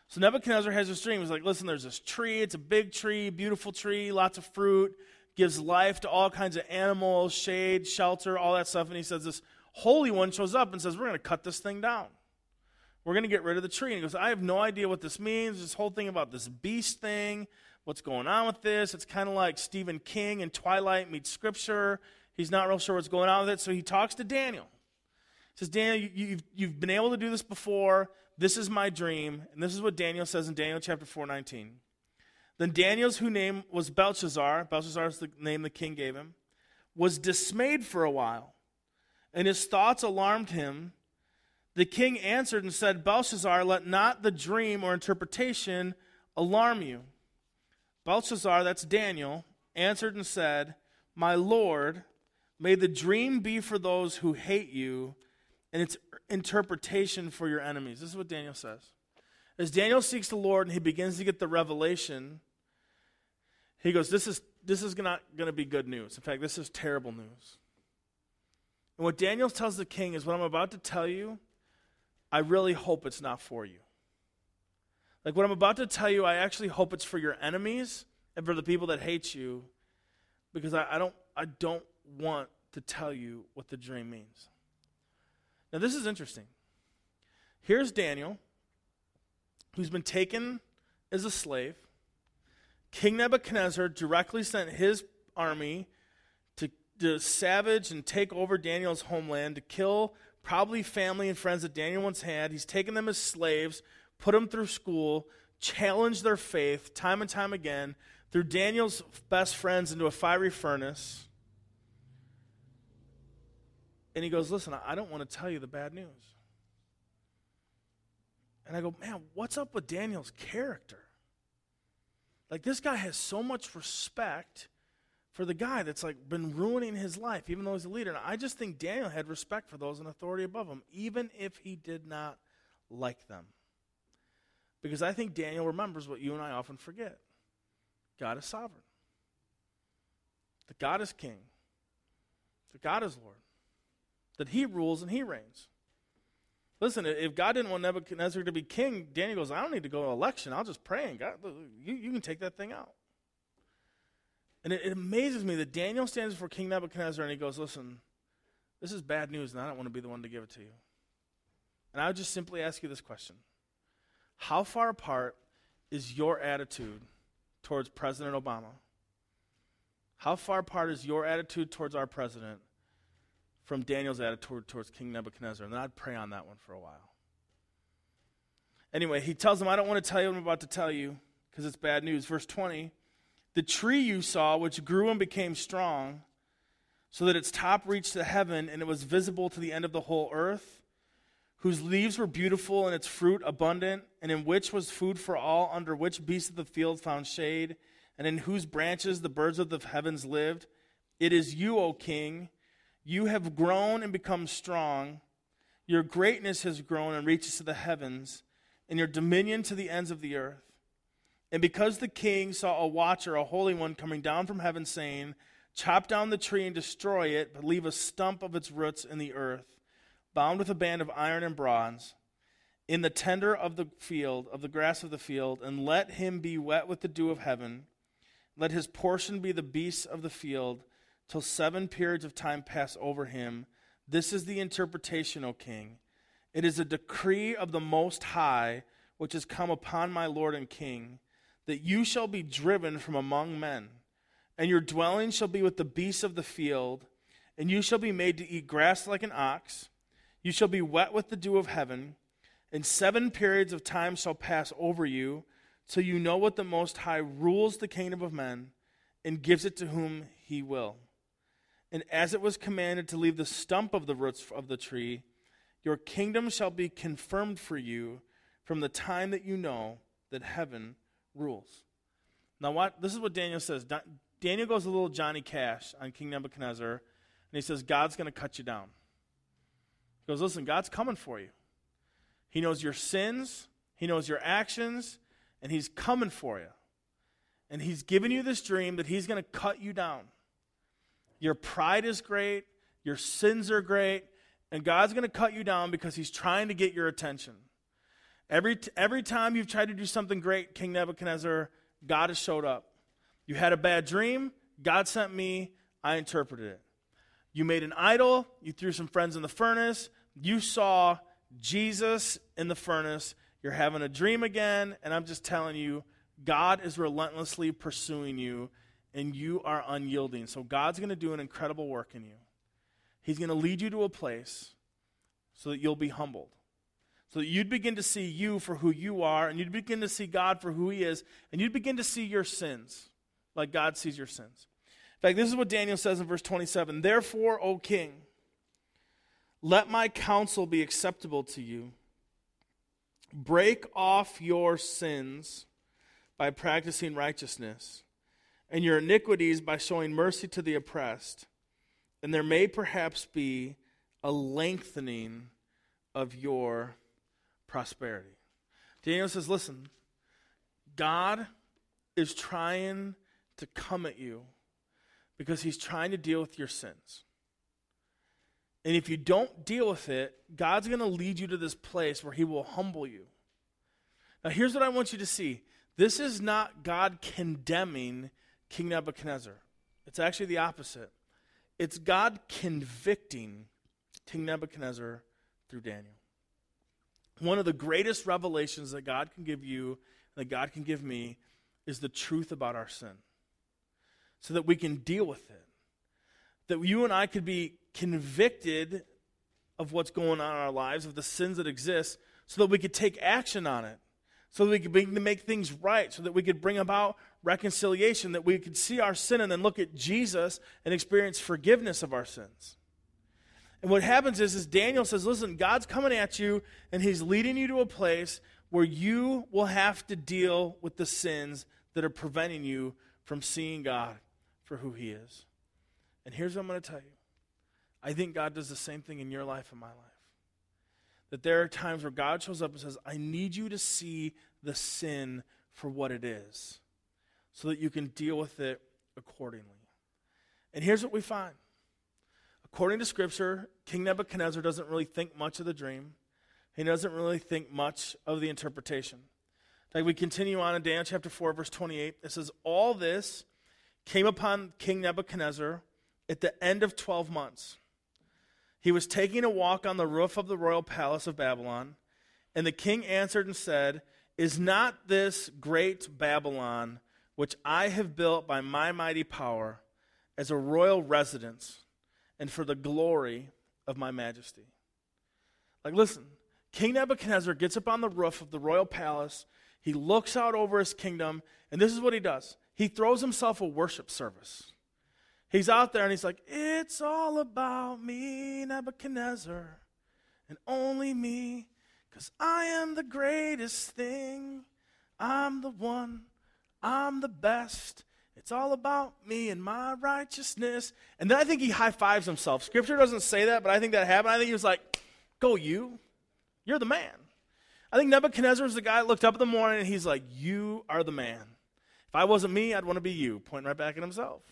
So Nebuchadnezzar has this dream. He's like, listen, there's this tree. It's a big tree, beautiful tree, lots of fruit, gives life to all kinds of animals, shade, shelter, all that stuff. And he says, This Holy One shows up and says, We're going to cut this thing down. We're going to get rid of the tree. And he goes, I have no idea what this means. This whole thing about this beast thing, what's going on with this. It's kind of like Stephen King in Twilight meets Scripture. He's not real sure what's going on with it. So he talks to Daniel. He says, Daniel, you, have you've been able to do this before. This is my dream. And this is what Daniel says in Daniel chapter 4 19. Then Daniel's whose name was Belshazzar, Belshazzar is the name the king gave him, was dismayed for a while, and his thoughts alarmed him. The king answered and said, Belshazzar, let not the dream or interpretation alarm you. Belshazzar, that's Daniel, answered and said, My Lord, may the dream be for those who hate you, and its interpretation for your enemies. This is what Daniel says. As Daniel seeks the Lord and he begins to get the revelation, he goes, This is, this is not going to be good news. In fact, this is terrible news. And what Daniel tells the king is, What I'm about to tell you, I really hope it's not for you. Like what I'm about to tell you, I actually hope it's for your enemies and for the people that hate you, because I, I don't, I don't want to tell you what the dream means. Now, this is interesting. Here's Daniel, who's been taken as a slave. King Nebuchadnezzar directly sent his army to, to savage and take over Daniel's homeland, to kill probably family and friends that Daniel once had. He's taken them as slaves, put them through school, challenged their faith time and time again, threw Daniel's best friends into a fiery furnace. And he goes, Listen, I don't want to tell you the bad news. And I go, Man, what's up with Daniel's character? Like, this guy has so much respect for the guy that's like been ruining his life, even though he's a leader. And I just think Daniel had respect for those in authority above him, even if he did not like them. Because I think Daniel remembers what you and I often forget God is sovereign, the God is king, the God is Lord that he rules and he reigns. Listen, if God didn't want Nebuchadnezzar to be king, Daniel goes, I don't need to go to election. I'll just pray and God, you, you can take that thing out. And it, it amazes me that Daniel stands before King Nebuchadnezzar and he goes, Listen, this is bad news and I don't want to be the one to give it to you. And I would just simply ask you this question How far apart is your attitude towards President Obama? How far apart is your attitude towards our president from Daniel's attitude towards King Nebuchadnezzar. And I'd pray on that one for a while. Anyway, he tells him, I don't want to tell you what I'm about to tell you because it's bad news. Verse 20 The tree you saw, which grew and became strong, so that its top reached to heaven and it was visible to the end of the whole earth, whose leaves were beautiful and its fruit abundant, and in which was food for all, under which beasts of the field found shade, and in whose branches the birds of the heavens lived. It is you, O king you have grown and become strong. Your greatness has grown and reaches to the heavens, and your dominion to the ends of the earth. And because the king saw a watcher, a holy one, coming down from heaven, saying, Chop down the tree and destroy it, but leave a stump of its roots in the earth, bound with a band of iron and bronze, in the tender of the field, of the grass of the field, and let him be wet with the dew of heaven. Let his portion be the beasts of the field till seven periods of time pass over him. This is the interpretation, O king. It is a decree of the Most High which has come upon my Lord and King, that you shall be driven from among men, and your dwelling shall be with the beasts of the field, and you shall be made to eat grass like an ox. You shall be wet with the dew of heaven, and seven periods of time shall pass over you, till you know what the Most High rules the kingdom of men and gives it to whom he will. And as it was commanded to leave the stump of the roots of the tree, your kingdom shall be confirmed for you from the time that you know that heaven rules. Now, what, this is what Daniel says. Daniel goes a little Johnny Cash on King Nebuchadnezzar, and he says, God's going to cut you down. He goes, Listen, God's coming for you. He knows your sins, He knows your actions, and He's coming for you. And He's given you this dream that He's going to cut you down. Your pride is great, your sins are great, and God's going to cut you down because He's trying to get your attention. Every, every time you've tried to do something great, King Nebuchadnezzar, God has showed up. You had a bad dream, God sent me, I interpreted it. You made an idol, you threw some friends in the furnace, you saw Jesus in the furnace, you're having a dream again, and I'm just telling you, God is relentlessly pursuing you, and you are unyielding. So God's going to do an incredible work in you. He's going to lead you to a place so that you'll be humbled. So that you'd begin to see you for who you are, and you'd begin to see God for who He is, and you'd begin to see your sins like God sees your sins. In fact, this is what Daniel says in verse 27 Therefore, O king, let my counsel be acceptable to you. Break off your sins by practicing righteousness, and your iniquities by showing mercy to the oppressed. And there may perhaps be a lengthening of your prosperity. Daniel says, Listen, God is trying to come at you because he's trying to deal with your sins. And if you don't deal with it, God's going to lead you to this place where He will humble you. Now, here's what I want you to see this is not God condemning King Nebuchadnezzar, it's actually the opposite. It's God convicting King Nebuchadnezzar through Daniel. One of the greatest revelations that God can give you, and that God can give me, is the truth about our sin so that we can deal with it. That you and I could be convicted of what's going on in our lives, of the sins that exist, so that we could take action on it, so that we could begin to make things right, so that we could bring about reconciliation, that we could see our sin and then look at Jesus and experience forgiveness of our sins. And what happens is, is Daniel says, listen, God's coming at you, and he's leading you to a place where you will have to deal with the sins that are preventing you from seeing God for who he is. And here's what I'm going to tell you I think God does the same thing in your life and my life. That there are times where God shows up and says, I need you to see the sin for what it is so that you can deal with it accordingly. And here's what we find. According to Scripture, King Nebuchadnezzar doesn't really think much of the dream. He doesn't really think much of the interpretation. Like we continue on in Daniel chapter 4, verse 28, it says, All this came upon King Nebuchadnezzar at the end of 12 months. He was taking a walk on the roof of the royal palace of Babylon, and the king answered and said, Is not this great Babylon, which I have built by my mighty power, as a royal residence, and for the glory of my majesty? Like, listen, King Nebuchadnezzar gets up on the roof of the royal palace, he looks out over his kingdom, and this is what he does he throws himself a worship service. He's out there and he's like, It's all about me, Nebuchadnezzar, and only me, because I am the greatest thing. I'm the one, I'm the best. It's all about me and my righteousness. And then I think he high fives himself. Scripture doesn't say that, but I think that happened. I think he was like, Go, you. You're the man. I think Nebuchadnezzar was the guy that looked up in the morning and he's like, You are the man. If I wasn't me, I'd want to be you, pointing right back at himself.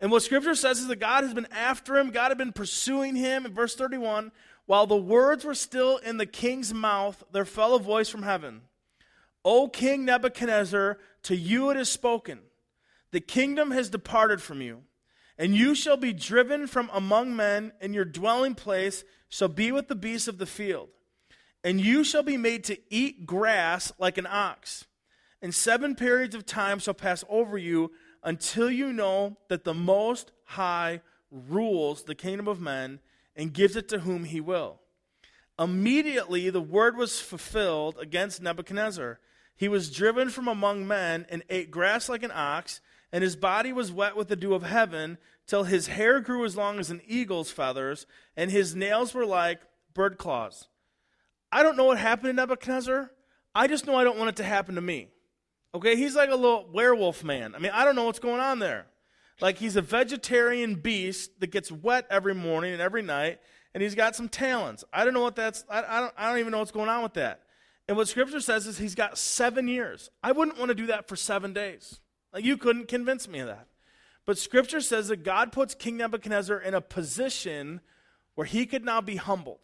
And what scripture says is that God has been after him, God had been pursuing him. In verse 31, while the words were still in the king's mouth, there fell a voice from heaven O King Nebuchadnezzar, to you it is spoken, the kingdom has departed from you, and you shall be driven from among men, and your dwelling place shall be with the beasts of the field. And you shall be made to eat grass like an ox. And seven periods of time shall pass over you until you know that the Most High rules the kingdom of men and gives it to whom he will. Immediately the word was fulfilled against Nebuchadnezzar. He was driven from among men and ate grass like an ox, and his body was wet with the dew of heaven, till his hair grew as long as an eagle's feathers, and his nails were like bird claws. I don't know what happened to Nebuchadnezzar. I just know I don't want it to happen to me. Okay, he's like a little werewolf man. I mean, I don't know what's going on there. Like he's a vegetarian beast that gets wet every morning and every night, and he's got some talons. I don't know what that's. I, I don't. I don't even know what's going on with that. And what Scripture says is he's got seven years. I wouldn't want to do that for seven days. Like you couldn't convince me of that. But Scripture says that God puts King Nebuchadnezzar in a position where he could now be humbled,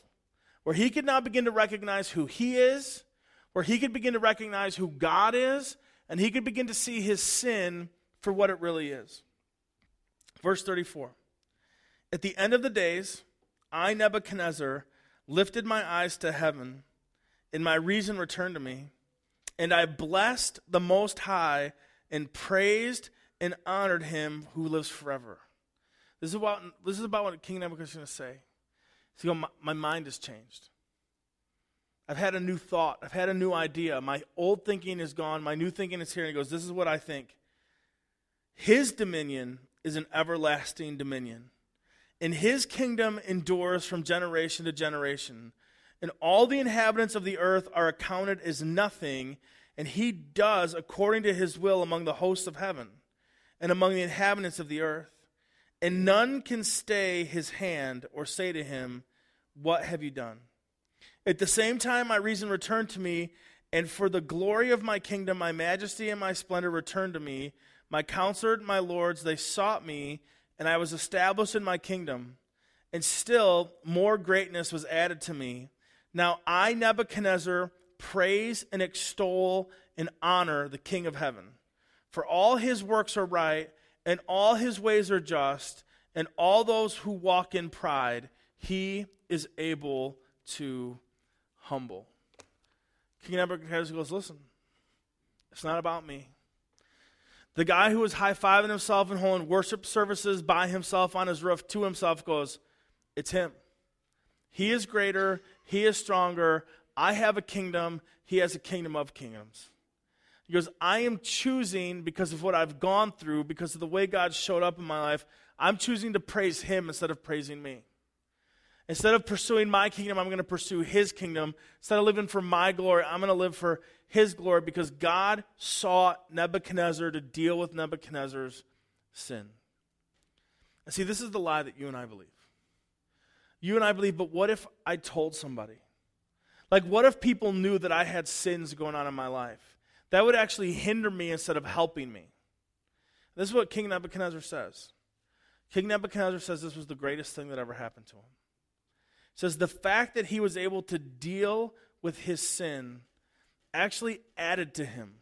where he could now begin to recognize who he is, where he could begin to recognize who God is, and he could begin to see his sin for what it really is. Verse 34 At the end of the days, I, Nebuchadnezzar, lifted my eyes to heaven, and my reason returned to me. And I blessed the Most High and praised and honored him who lives forever. This is about, this is about what King Nebuchadnezzar is going to say. He's going, my, my mind has changed. I've had a new thought. I've had a new idea. My old thinking is gone. My new thinking is here. And he goes, This is what I think. His dominion is an everlasting dominion, and his kingdom endures from generation to generation. And all the inhabitants of the earth are accounted as nothing, and he does according to his will among the hosts of heaven and among the inhabitants of the earth. And none can stay his hand or say to him, What have you done? At the same time, my reason returned to me, and for the glory of my kingdom, my majesty and my splendor returned to me. My counselor, my lords, they sought me, and I was established in my kingdom. And still more greatness was added to me. Now I, Nebuchadnezzar, praise and extol and honor the King of heaven. For all his works are right, and all his ways are just, and all those who walk in pride, he is able to humble. King Nebuchadnezzar goes, Listen, it's not about me. The guy who was high fiving himself and holding worship services by himself on his roof to himself goes, It's him. He is greater. He is stronger. I have a kingdom. He has a kingdom of kingdoms. He goes, I am choosing because of what I've gone through, because of the way God showed up in my life, I'm choosing to praise Him instead of praising me. Instead of pursuing my kingdom, I'm going to pursue His kingdom. Instead of living for my glory, I'm going to live for His glory because God sought Nebuchadnezzar to deal with Nebuchadnezzar's sin. And see, this is the lie that you and I believe. You and I believe, but what if I told somebody? Like, what if people knew that I had sins going on in my life? That would actually hinder me instead of helping me. This is what King Nebuchadnezzar says. King Nebuchadnezzar says this was the greatest thing that ever happened to him says the fact that he was able to deal with his sin actually added to him.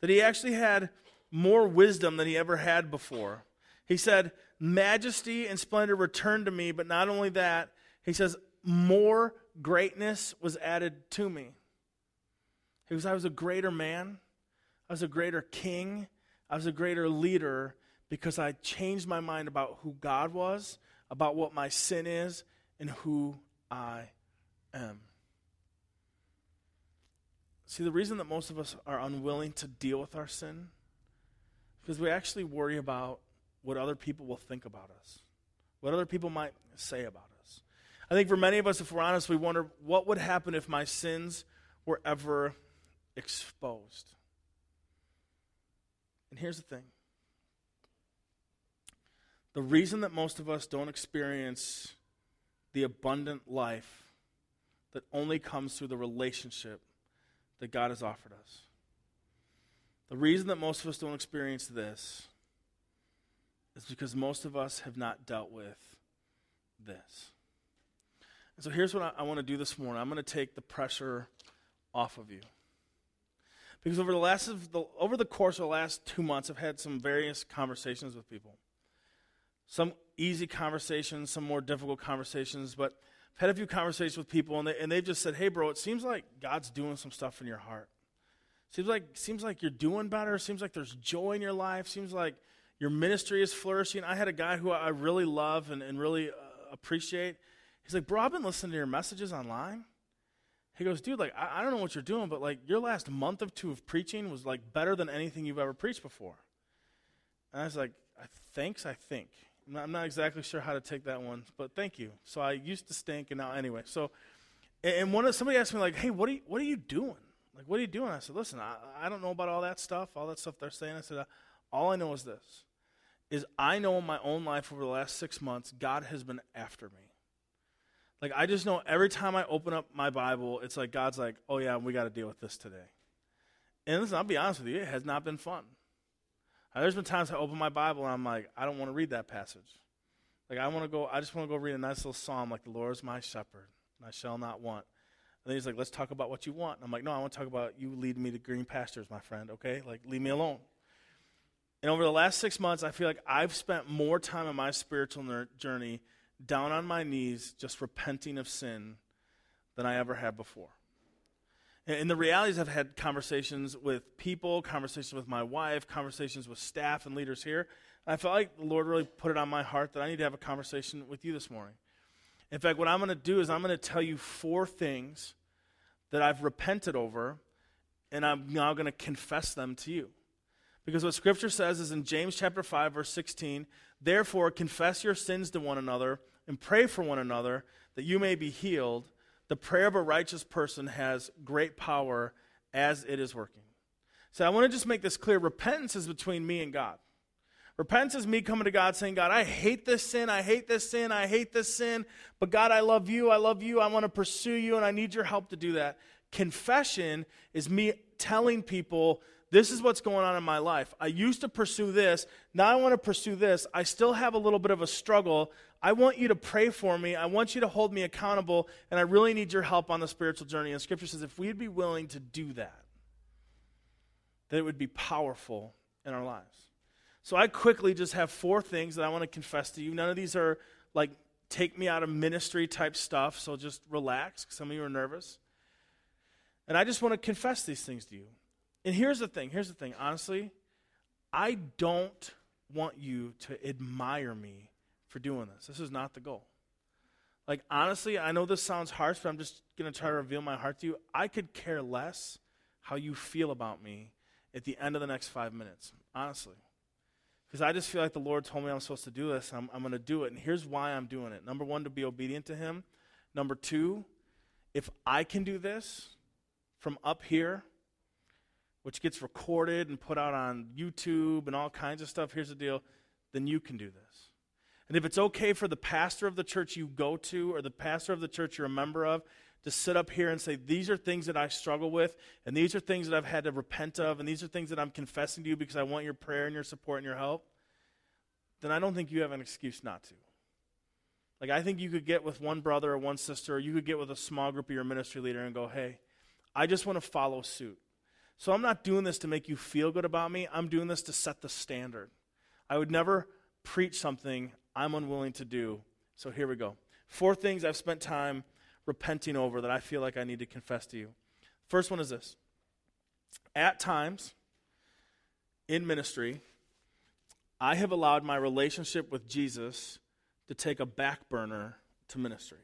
That he actually had more wisdom than he ever had before. He said, Majesty and splendor returned to me, but not only that, he says, more greatness was added to me. He I was a greater man, I was a greater king, I was a greater leader because I changed my mind about who God was, about what my sin is, and who I am. See, the reason that most of us are unwilling to deal with our sin because we actually worry about what other people will think about us, what other people might say about us. I think for many of us, if we're honest, we wonder what would happen if my sins were ever exposed. And here's the thing the reason that most of us don't experience the abundant life that only comes through the relationship that God has offered us. The reason that most of us don't experience this is because most of us have not dealt with this. And so here's what I, I want to do this morning I'm going to take the pressure off of you. Because over the last of the, over the course of the last two months, I've had some various conversations with people. Some easy conversations, some more difficult conversations, but I've had a few conversations with people, and, they, and they've just said, hey, bro, it seems like God's doing some stuff in your heart. Seems like, seems like you're doing better. Seems like there's joy in your life. Seems like your ministry is flourishing. I had a guy who I really love and, and really uh, appreciate. He's like, bro, I've been listening to your messages online. He goes, dude, like, I, I don't know what you're doing, but like your last month or two of preaching was like better than anything you've ever preached before. And I was like, thanks, I think. I'm not, exactly sure how to take that one, but thank you. So I used to stink, and now anyway. So, and one of somebody asked me like, "Hey, what are you what are you doing? Like, what are you doing?" I said, "Listen, I, I don't know about all that stuff, all that stuff they're saying." I said, uh, "All I know is this: is I know in my own life over the last six months, God has been after me. Like I just know every time I open up my Bible, it's like God's like, "Oh yeah, we got to deal with this today." And listen, I'll be honest with you, it has not been fun. Uh, there's been times I open my Bible and I'm like, I don't want to read that passage. Like I want to go, I just want to go read a nice little psalm like the Lord is my shepherd, and I shall not want. And then he's like, let's talk about what you want. And I'm like, no, I want to talk about you leading me to green pastures, my friend, okay? Like, leave me alone. And over the last six months, I feel like I've spent more time in my spiritual journey down on my knees, just repenting of sin, than I ever had before. And the reality is, I've had conversations with people, conversations with my wife, conversations with staff and leaders here. I felt like the Lord really put it on my heart that I need to have a conversation with you this morning. In fact, what I'm going to do is I'm going to tell you four things that I've repented over, and I'm now going to confess them to you. Because what Scripture says is in James chapter 5, verse 16, therefore confess your sins to one another and pray for one another that you may be healed. The prayer of a righteous person has great power as it is working. So I want to just make this clear repentance is between me and God. Repentance is me coming to God saying, God, I hate this sin, I hate this sin, I hate this sin, but God, I love you, I love you, I want to pursue you, and I need your help to do that. Confession is me telling people, this is what's going on in my life. I used to pursue this, now I want to pursue this. I still have a little bit of a struggle. I want you to pray for me, I want you to hold me accountable, and I really need your help on the spiritual journey. And Scripture says if we'd be willing to do that, that it would be powerful in our lives. So I quickly just have four things that I want to confess to you. None of these are like take me out of ministry type stuff, so just relax. Some of you are nervous. And I just want to confess these things to you. And here's the thing here's the thing. Honestly, I don't want you to admire me for doing this. This is not the goal. Like, honestly, I know this sounds harsh, but I'm just going to try to reveal my heart to you. I could care less how you feel about me at the end of the next five minutes, honestly. Because I just feel like the Lord told me I'm supposed to do this. I'm, I'm going to do it. And here's why I'm doing it. Number one, to be obedient to Him. Number two, if I can do this from up here, which gets recorded and put out on YouTube and all kinds of stuff, here's the deal, then you can do this. And if it's okay for the pastor of the church you go to or the pastor of the church you're a member of to sit up here and say, These are things that I struggle with, and these are things that I've had to repent of, and these are things that I'm confessing to you because I want your prayer and your support and your help, then I don't think you have an excuse not to. Like, I think you could get with one brother or one sister, or you could get with a small group of your ministry leader and go, Hey, I just want to follow suit. So I'm not doing this to make you feel good about me, I'm doing this to set the standard. I would never preach something I'm unwilling to do. So here we go. Four things I've spent time repenting over that I feel like I need to confess to you. First one is this At times in ministry, I have allowed my relationship with Jesus to take a back burner to ministry.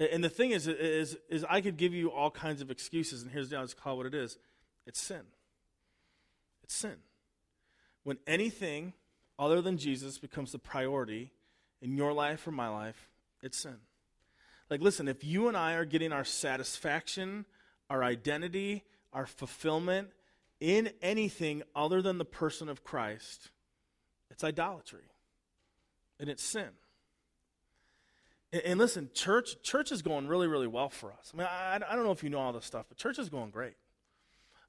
And the thing is, is, is I could give you all kinds of excuses, and here's the honest call what it is it's sin. It's sin. When anything other than Jesus becomes the priority in your life or my life, it's sin. Like, listen, if you and I are getting our satisfaction, our identity, our fulfillment in anything other than the person of Christ, it's idolatry and it's sin. And, and listen, church, church is going really, really well for us. I mean, I, I don't know if you know all this stuff, but church is going great.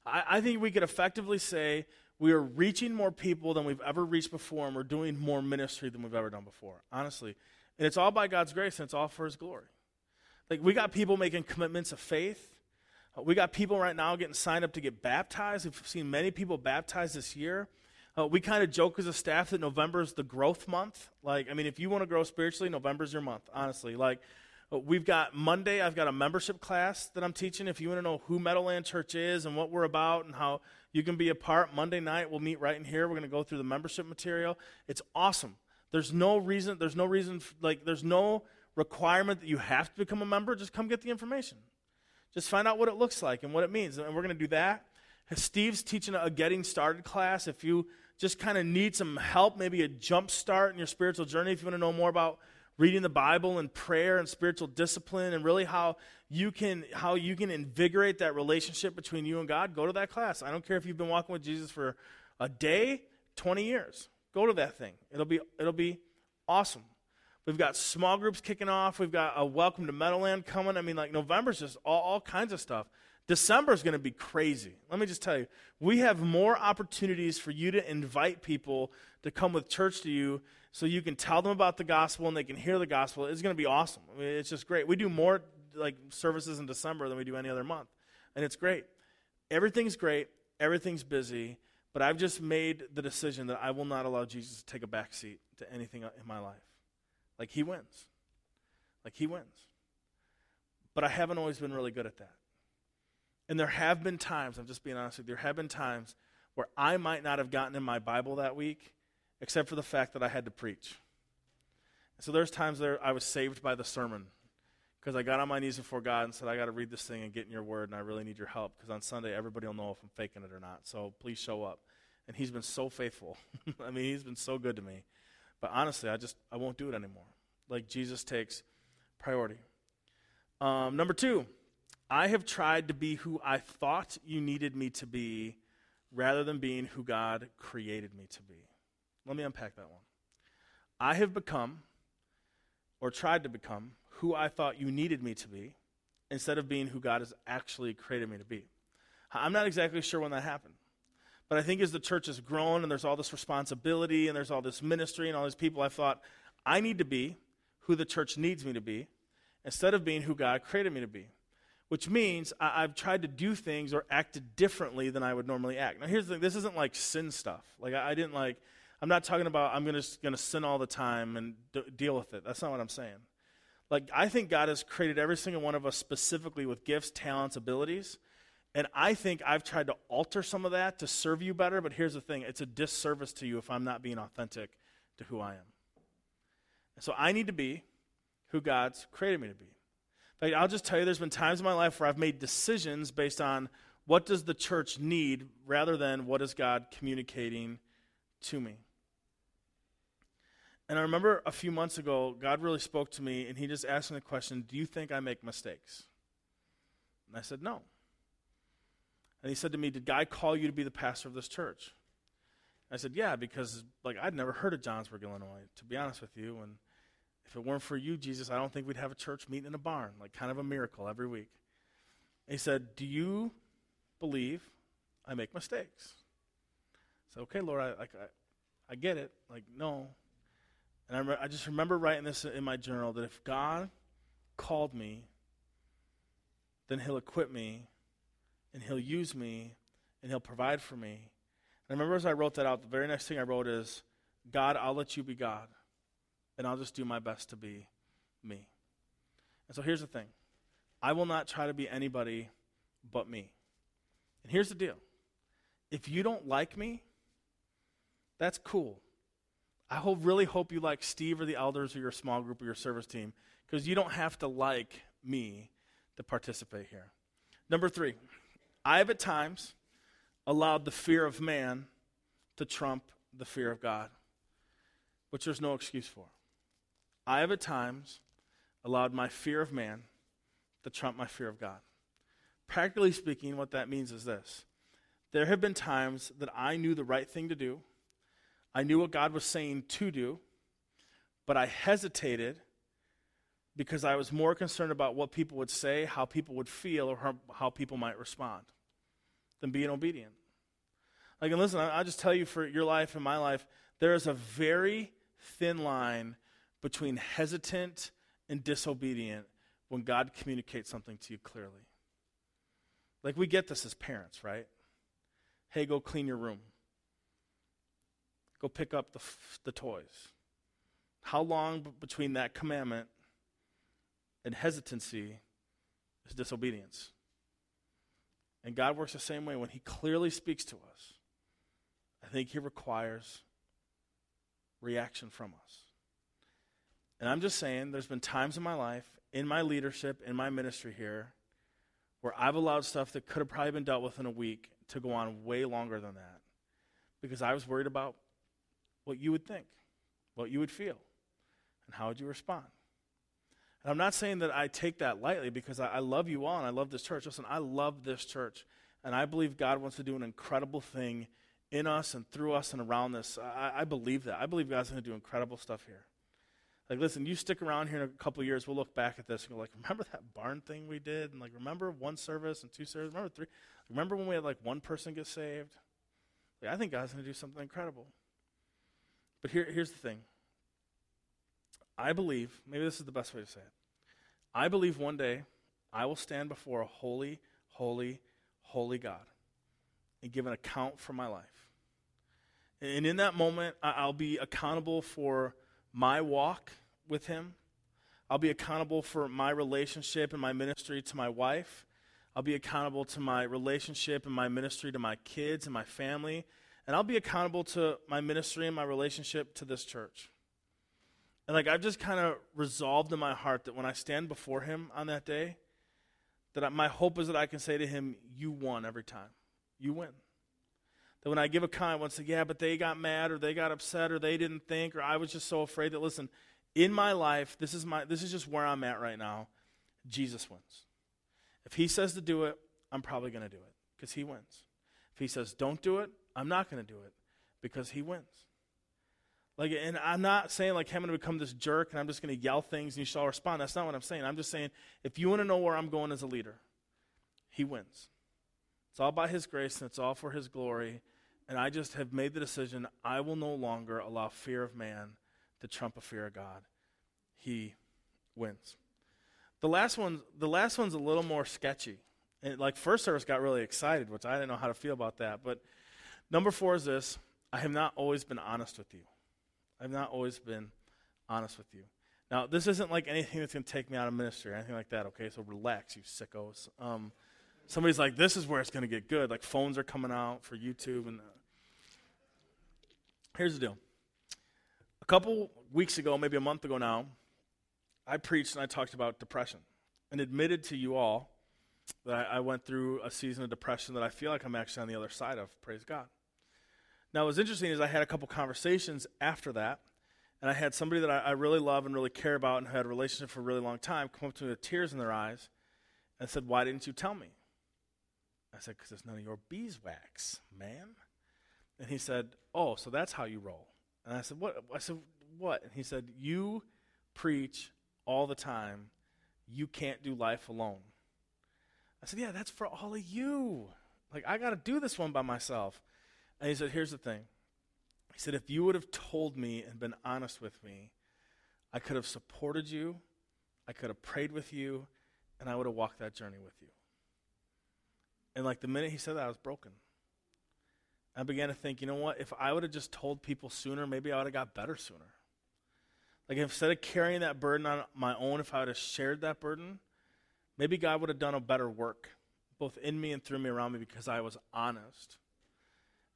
I, I think we could effectively say we are reaching more people than we've ever reached before, and we're doing more ministry than we've ever done before, honestly. And it's all by God's grace, and it's all for His glory. Like, we got people making commitments of faith. We got people right now getting signed up to get baptized. We've seen many people baptized this year. Uh, we kind of joke as a staff that November is the growth month. Like, I mean, if you want to grow spiritually, November's your month, honestly. Like, uh, we've got Monday, I've got a membership class that I'm teaching. If you want to know who Meadowland Church is and what we're about and how you can be a part, Monday night we'll meet right in here. We're going to go through the membership material. It's awesome. There's no reason, there's no reason, like, there's no requirement that you have to become a member. Just come get the information. Just find out what it looks like and what it means. And we're going to do that. Steve's teaching a getting started class. If you just kind of need some help, maybe a jump start in your spiritual journey, if you want to know more about reading the Bible and prayer and spiritual discipline and really how you can how you can invigorate that relationship between you and God, go to that class. I don't care if you've been walking with Jesus for a day, 20 years. Go to that thing. It'll be it'll be awesome. We've got small groups kicking off. We've got a welcome to Meadowland coming. I mean, like November's just all, all kinds of stuff. December is going to be crazy. Let me just tell you, we have more opportunities for you to invite people to come with church to you so you can tell them about the gospel and they can hear the gospel. It's going to be awesome. I mean, it's just great. We do more like services in December than we do any other month, and it's great. Everything's great. Everything's busy, But I've just made the decision that I will not allow Jesus to take a back seat to anything in my life. Like he wins. Like he wins. But I haven't always been really good at that. And there have been times, I'm just being honest with you, there have been times where I might not have gotten in my Bible that week, except for the fact that I had to preach. So there's times there I was saved by the sermon because I got on my knees before God and said, I got to read this thing and get in your word, and I really need your help because on Sunday everybody will know if I'm faking it or not. So please show up. And he's been so faithful. I mean, he's been so good to me. But honestly, I just I won't do it anymore. Like Jesus takes priority. Um, number two, I have tried to be who I thought you needed me to be rather than being who God created me to be. Let me unpack that one. I have become, or tried to become, who I thought you needed me to be instead of being who God has actually created me to be. I'm not exactly sure when that happened. But I think as the church has grown and there's all this responsibility and there's all this ministry and all these people, I thought, I need to be who the church needs me to be instead of being who God created me to be. Which means I, have tried to do things or acted differently than I would normally act. Now, here's the thing this isn't like sin stuff. Like, I, I didn't like, I'm not talking about I'm gonna, gonna sin all the time and d- deal with it. That's not what I'm saying. Like, I think God has created every single one of us specifically with gifts, talents, abilities. And I think I've tried to alter some of that to serve you better, but here's the thing it's a disservice to you if I'm not being authentic to who I am. So I need to be who God's created me to be. Like, I'll just tell you, there's been times in my life where I've made decisions based on what does the church need rather than what is God communicating to me. And I remember a few months ago, God really spoke to me, and He just asked me the question Do you think I make mistakes? And I said, No. And He said to me, Did God call you to be the pastor of this church? I said, Yeah, because like I'd never heard of Johnsburg, Illinois, to be honest with you. And if it weren't for you, Jesus, I don't think we'd have a church meeting in a barn, like kind of a miracle every week. And he said, Do you believe I make mistakes? I said, Okay, Lord, I, I, I get it. Like, no, and I, I just remember writing this in my journal that if God called me, then He'll equip me and He'll use me and He'll provide for me. And I remember as I wrote that out, the very next thing I wrote is, God, I'll let you be God, and I'll just do my best to be me. And so here's the thing I will not try to be anybody but me. And here's the deal if you don't like me, that's cool. I hope, really hope you like Steve or the elders or your small group or your service team because you don't have to like me to participate here. Number three, I have at times allowed the fear of man to trump the fear of God, which there's no excuse for. I have at times allowed my fear of man to trump my fear of God. Practically speaking, what that means is this there have been times that I knew the right thing to do I knew what God was saying to do, but I hesitated because I was more concerned about what people would say, how people would feel, or how, people might respond than being obedient. Like, and listen, I'll just tell you for your life and my life, there is a very thin line between hesitant and disobedient when God communicates something to you clearly. Like, we get this as parents, right? Hey, go clean your room go pick up the, the toys. How long between that commandment and hesitancy is disobedience? And God works the same way when He clearly speaks to us. I think He requires reaction from us. And I'm just saying, there's been times in my life, in my leadership, in my ministry here, where I've allowed stuff that could have probably been dealt with in a week to go on way longer than that because I was worried about what you would think, what you would feel, and how would you respond. And I'm not saying that I take that lightly because I, I love you all and I love this church. Listen, I love this church, and I believe God wants to do an incredible thing in us and through us and around this. I, I believe that. I believe God's going to do incredible stuff here. Like, listen, you stick around here in a couple years, we'll look back at this and go, like, remember that barn thing we did? And, like, remember one service and two services? Remember three? Remember when we had, like, one person get saved? Like, I think God's going to do something incredible. But here, here's the thing I believe, maybe this is the best way to say it. I believe one day I will stand before a holy, holy, holy God and give an account for my life. And in that moment, I'll be accountable for my walk with Him. I'll be accountable for my relationship and my ministry to my wife. I'll be accountable to my relationship and my ministry to my kids and my family. And I'll be accountable to my ministry and my relationship to this church. And like I've just kind of resolved in my heart that when I stand before him on that day, that I, my hope is that I can say to him, You won every time. You win. That when I give a comment, once say, Yeah, but they got mad or they got upset or they didn't think or I was just so afraid that, listen, in my life, this is, my, this is just where I'm at right now. Jesus wins. If he says to do it, I'm probably going to do it because he wins. If he says don't do it, I'm not going to do it because he wins. Like, and I'm not saying like, I'm going to become this jerk and I'm just going to yell things and you shall respond. That's not what I'm saying. I'm just saying if you want to know where I'm going as a leader, he wins. It's all by his grace and it's all for his glory. And I just have made the decision I will no longer allow fear of man to trump a fear of God. He wins. The last one, the last one's a little more sketchy. And like first service got really excited, which I didn't know how to feel about that. But number four is this: I have not always been honest with you. I've not always been honest with you. Now, this isn't like anything that's going to take me out of ministry or anything like that. Okay, so relax, you sickos. Um, somebody's like, this is where it's going to get good. Like phones are coming out for YouTube, and uh, here's the deal. A couple weeks ago, maybe a month ago now, I preached and I talked about depression and admitted to you all that I, I, went through a season of depression that I feel like I'm actually on the other side of. Praise God. Now, what's interesting is I had a couple conversations after that, and I had somebody that I, I really love and really care about and had a relationship for a really long time come up to me with tears in their eyes and said, Why didn't you tell me? I said, Because it's none of your beeswax, man. And he said, Oh, so that's how you roll. And I said, What? I said, What? And he said, You preach all the time, you can't do life alone. I said, Yeah, that's for all of you. Like, I got to do this one by myself. And he said, Here's the thing. He said, If you would have told me and been honest with me, I could have supported you, I could have prayed with you, and I would have walked that journey with you. And like the minute he said that, I was broken. I began to think, you know what? If I would have just told people sooner, maybe I would have got better sooner. Like instead of carrying that burden on my own, if I would have shared that burden, maybe God would have done a better work, both in me and through me around me, because I was honest.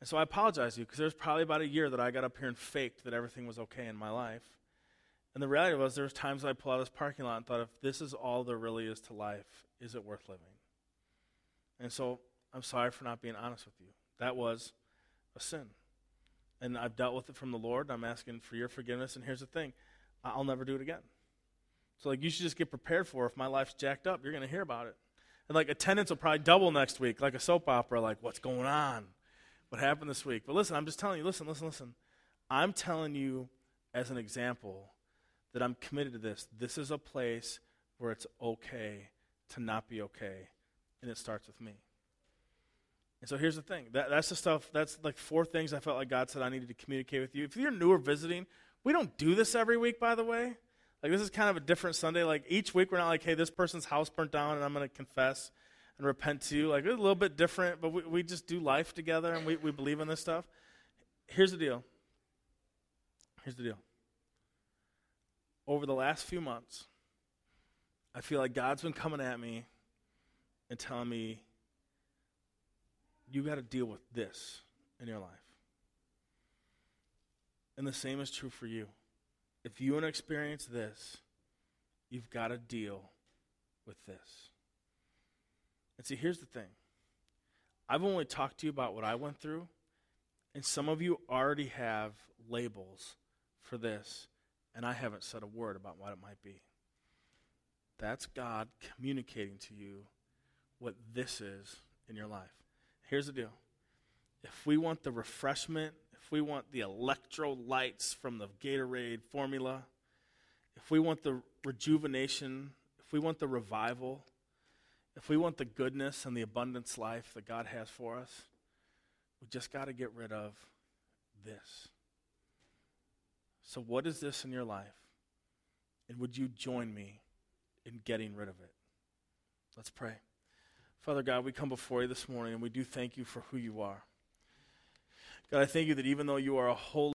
And so I apologize to you, because there's probably about a year that I got up here and faked that everything was okay in my life. And the reality was, there was times I pulled out of this parking lot and thought, if this is all there really is to life, is it worth living? And so I'm sorry for not being honest with you. That was a sin. And I've dealt with it from the Lord, I'm asking for your forgiveness. And here's the thing I'll never do it again. So, like, you should just get prepared for if my life's jacked up, you're going to hear about it. And, like, attendance will probably double next week, like a soap opera, like, what's going on? What happened this week? But listen, I'm just telling you, listen, listen, listen. I'm telling you as an example that I'm committed to this. This is a place where it's okay to not be okay, and it starts with me. And so here's the thing. That, that's the stuff, that's like four things I felt like God said I needed to communicate with you. If you're new or visiting, we don't do this every week, by the way. Like, this is kind of a different Sunday. Like, each week we're not like, hey, this person's house burnt down and I'm going to confess and repent to you. Like, it's a little bit different, but we, we just do life together and we, we believe in this stuff. Here's the deal. Here's the deal. Over the last few months, I feel like God's been coming at me and telling me, you got to deal with this in your life. And the same is true for you. If you want to experience this, you've got to deal with this. And see, here's the thing I've only talked to you about what I went through, and some of you already have labels for this, and I haven't said a word about what it might be. That's God communicating to you what this is in your life. Here's the deal if we want the refreshment if we want the electrolytes from the Gatorade formula, if we want the rejuvenation, if we want the revival, if we want the goodness and the abundance life that God has for us, we just got to get rid of this. So, what is this in your life? And would you join me in getting rid of it? Let's pray. Father God, we come before you this morning and we do thank you for who you are. God, I thank you that even though you are a holy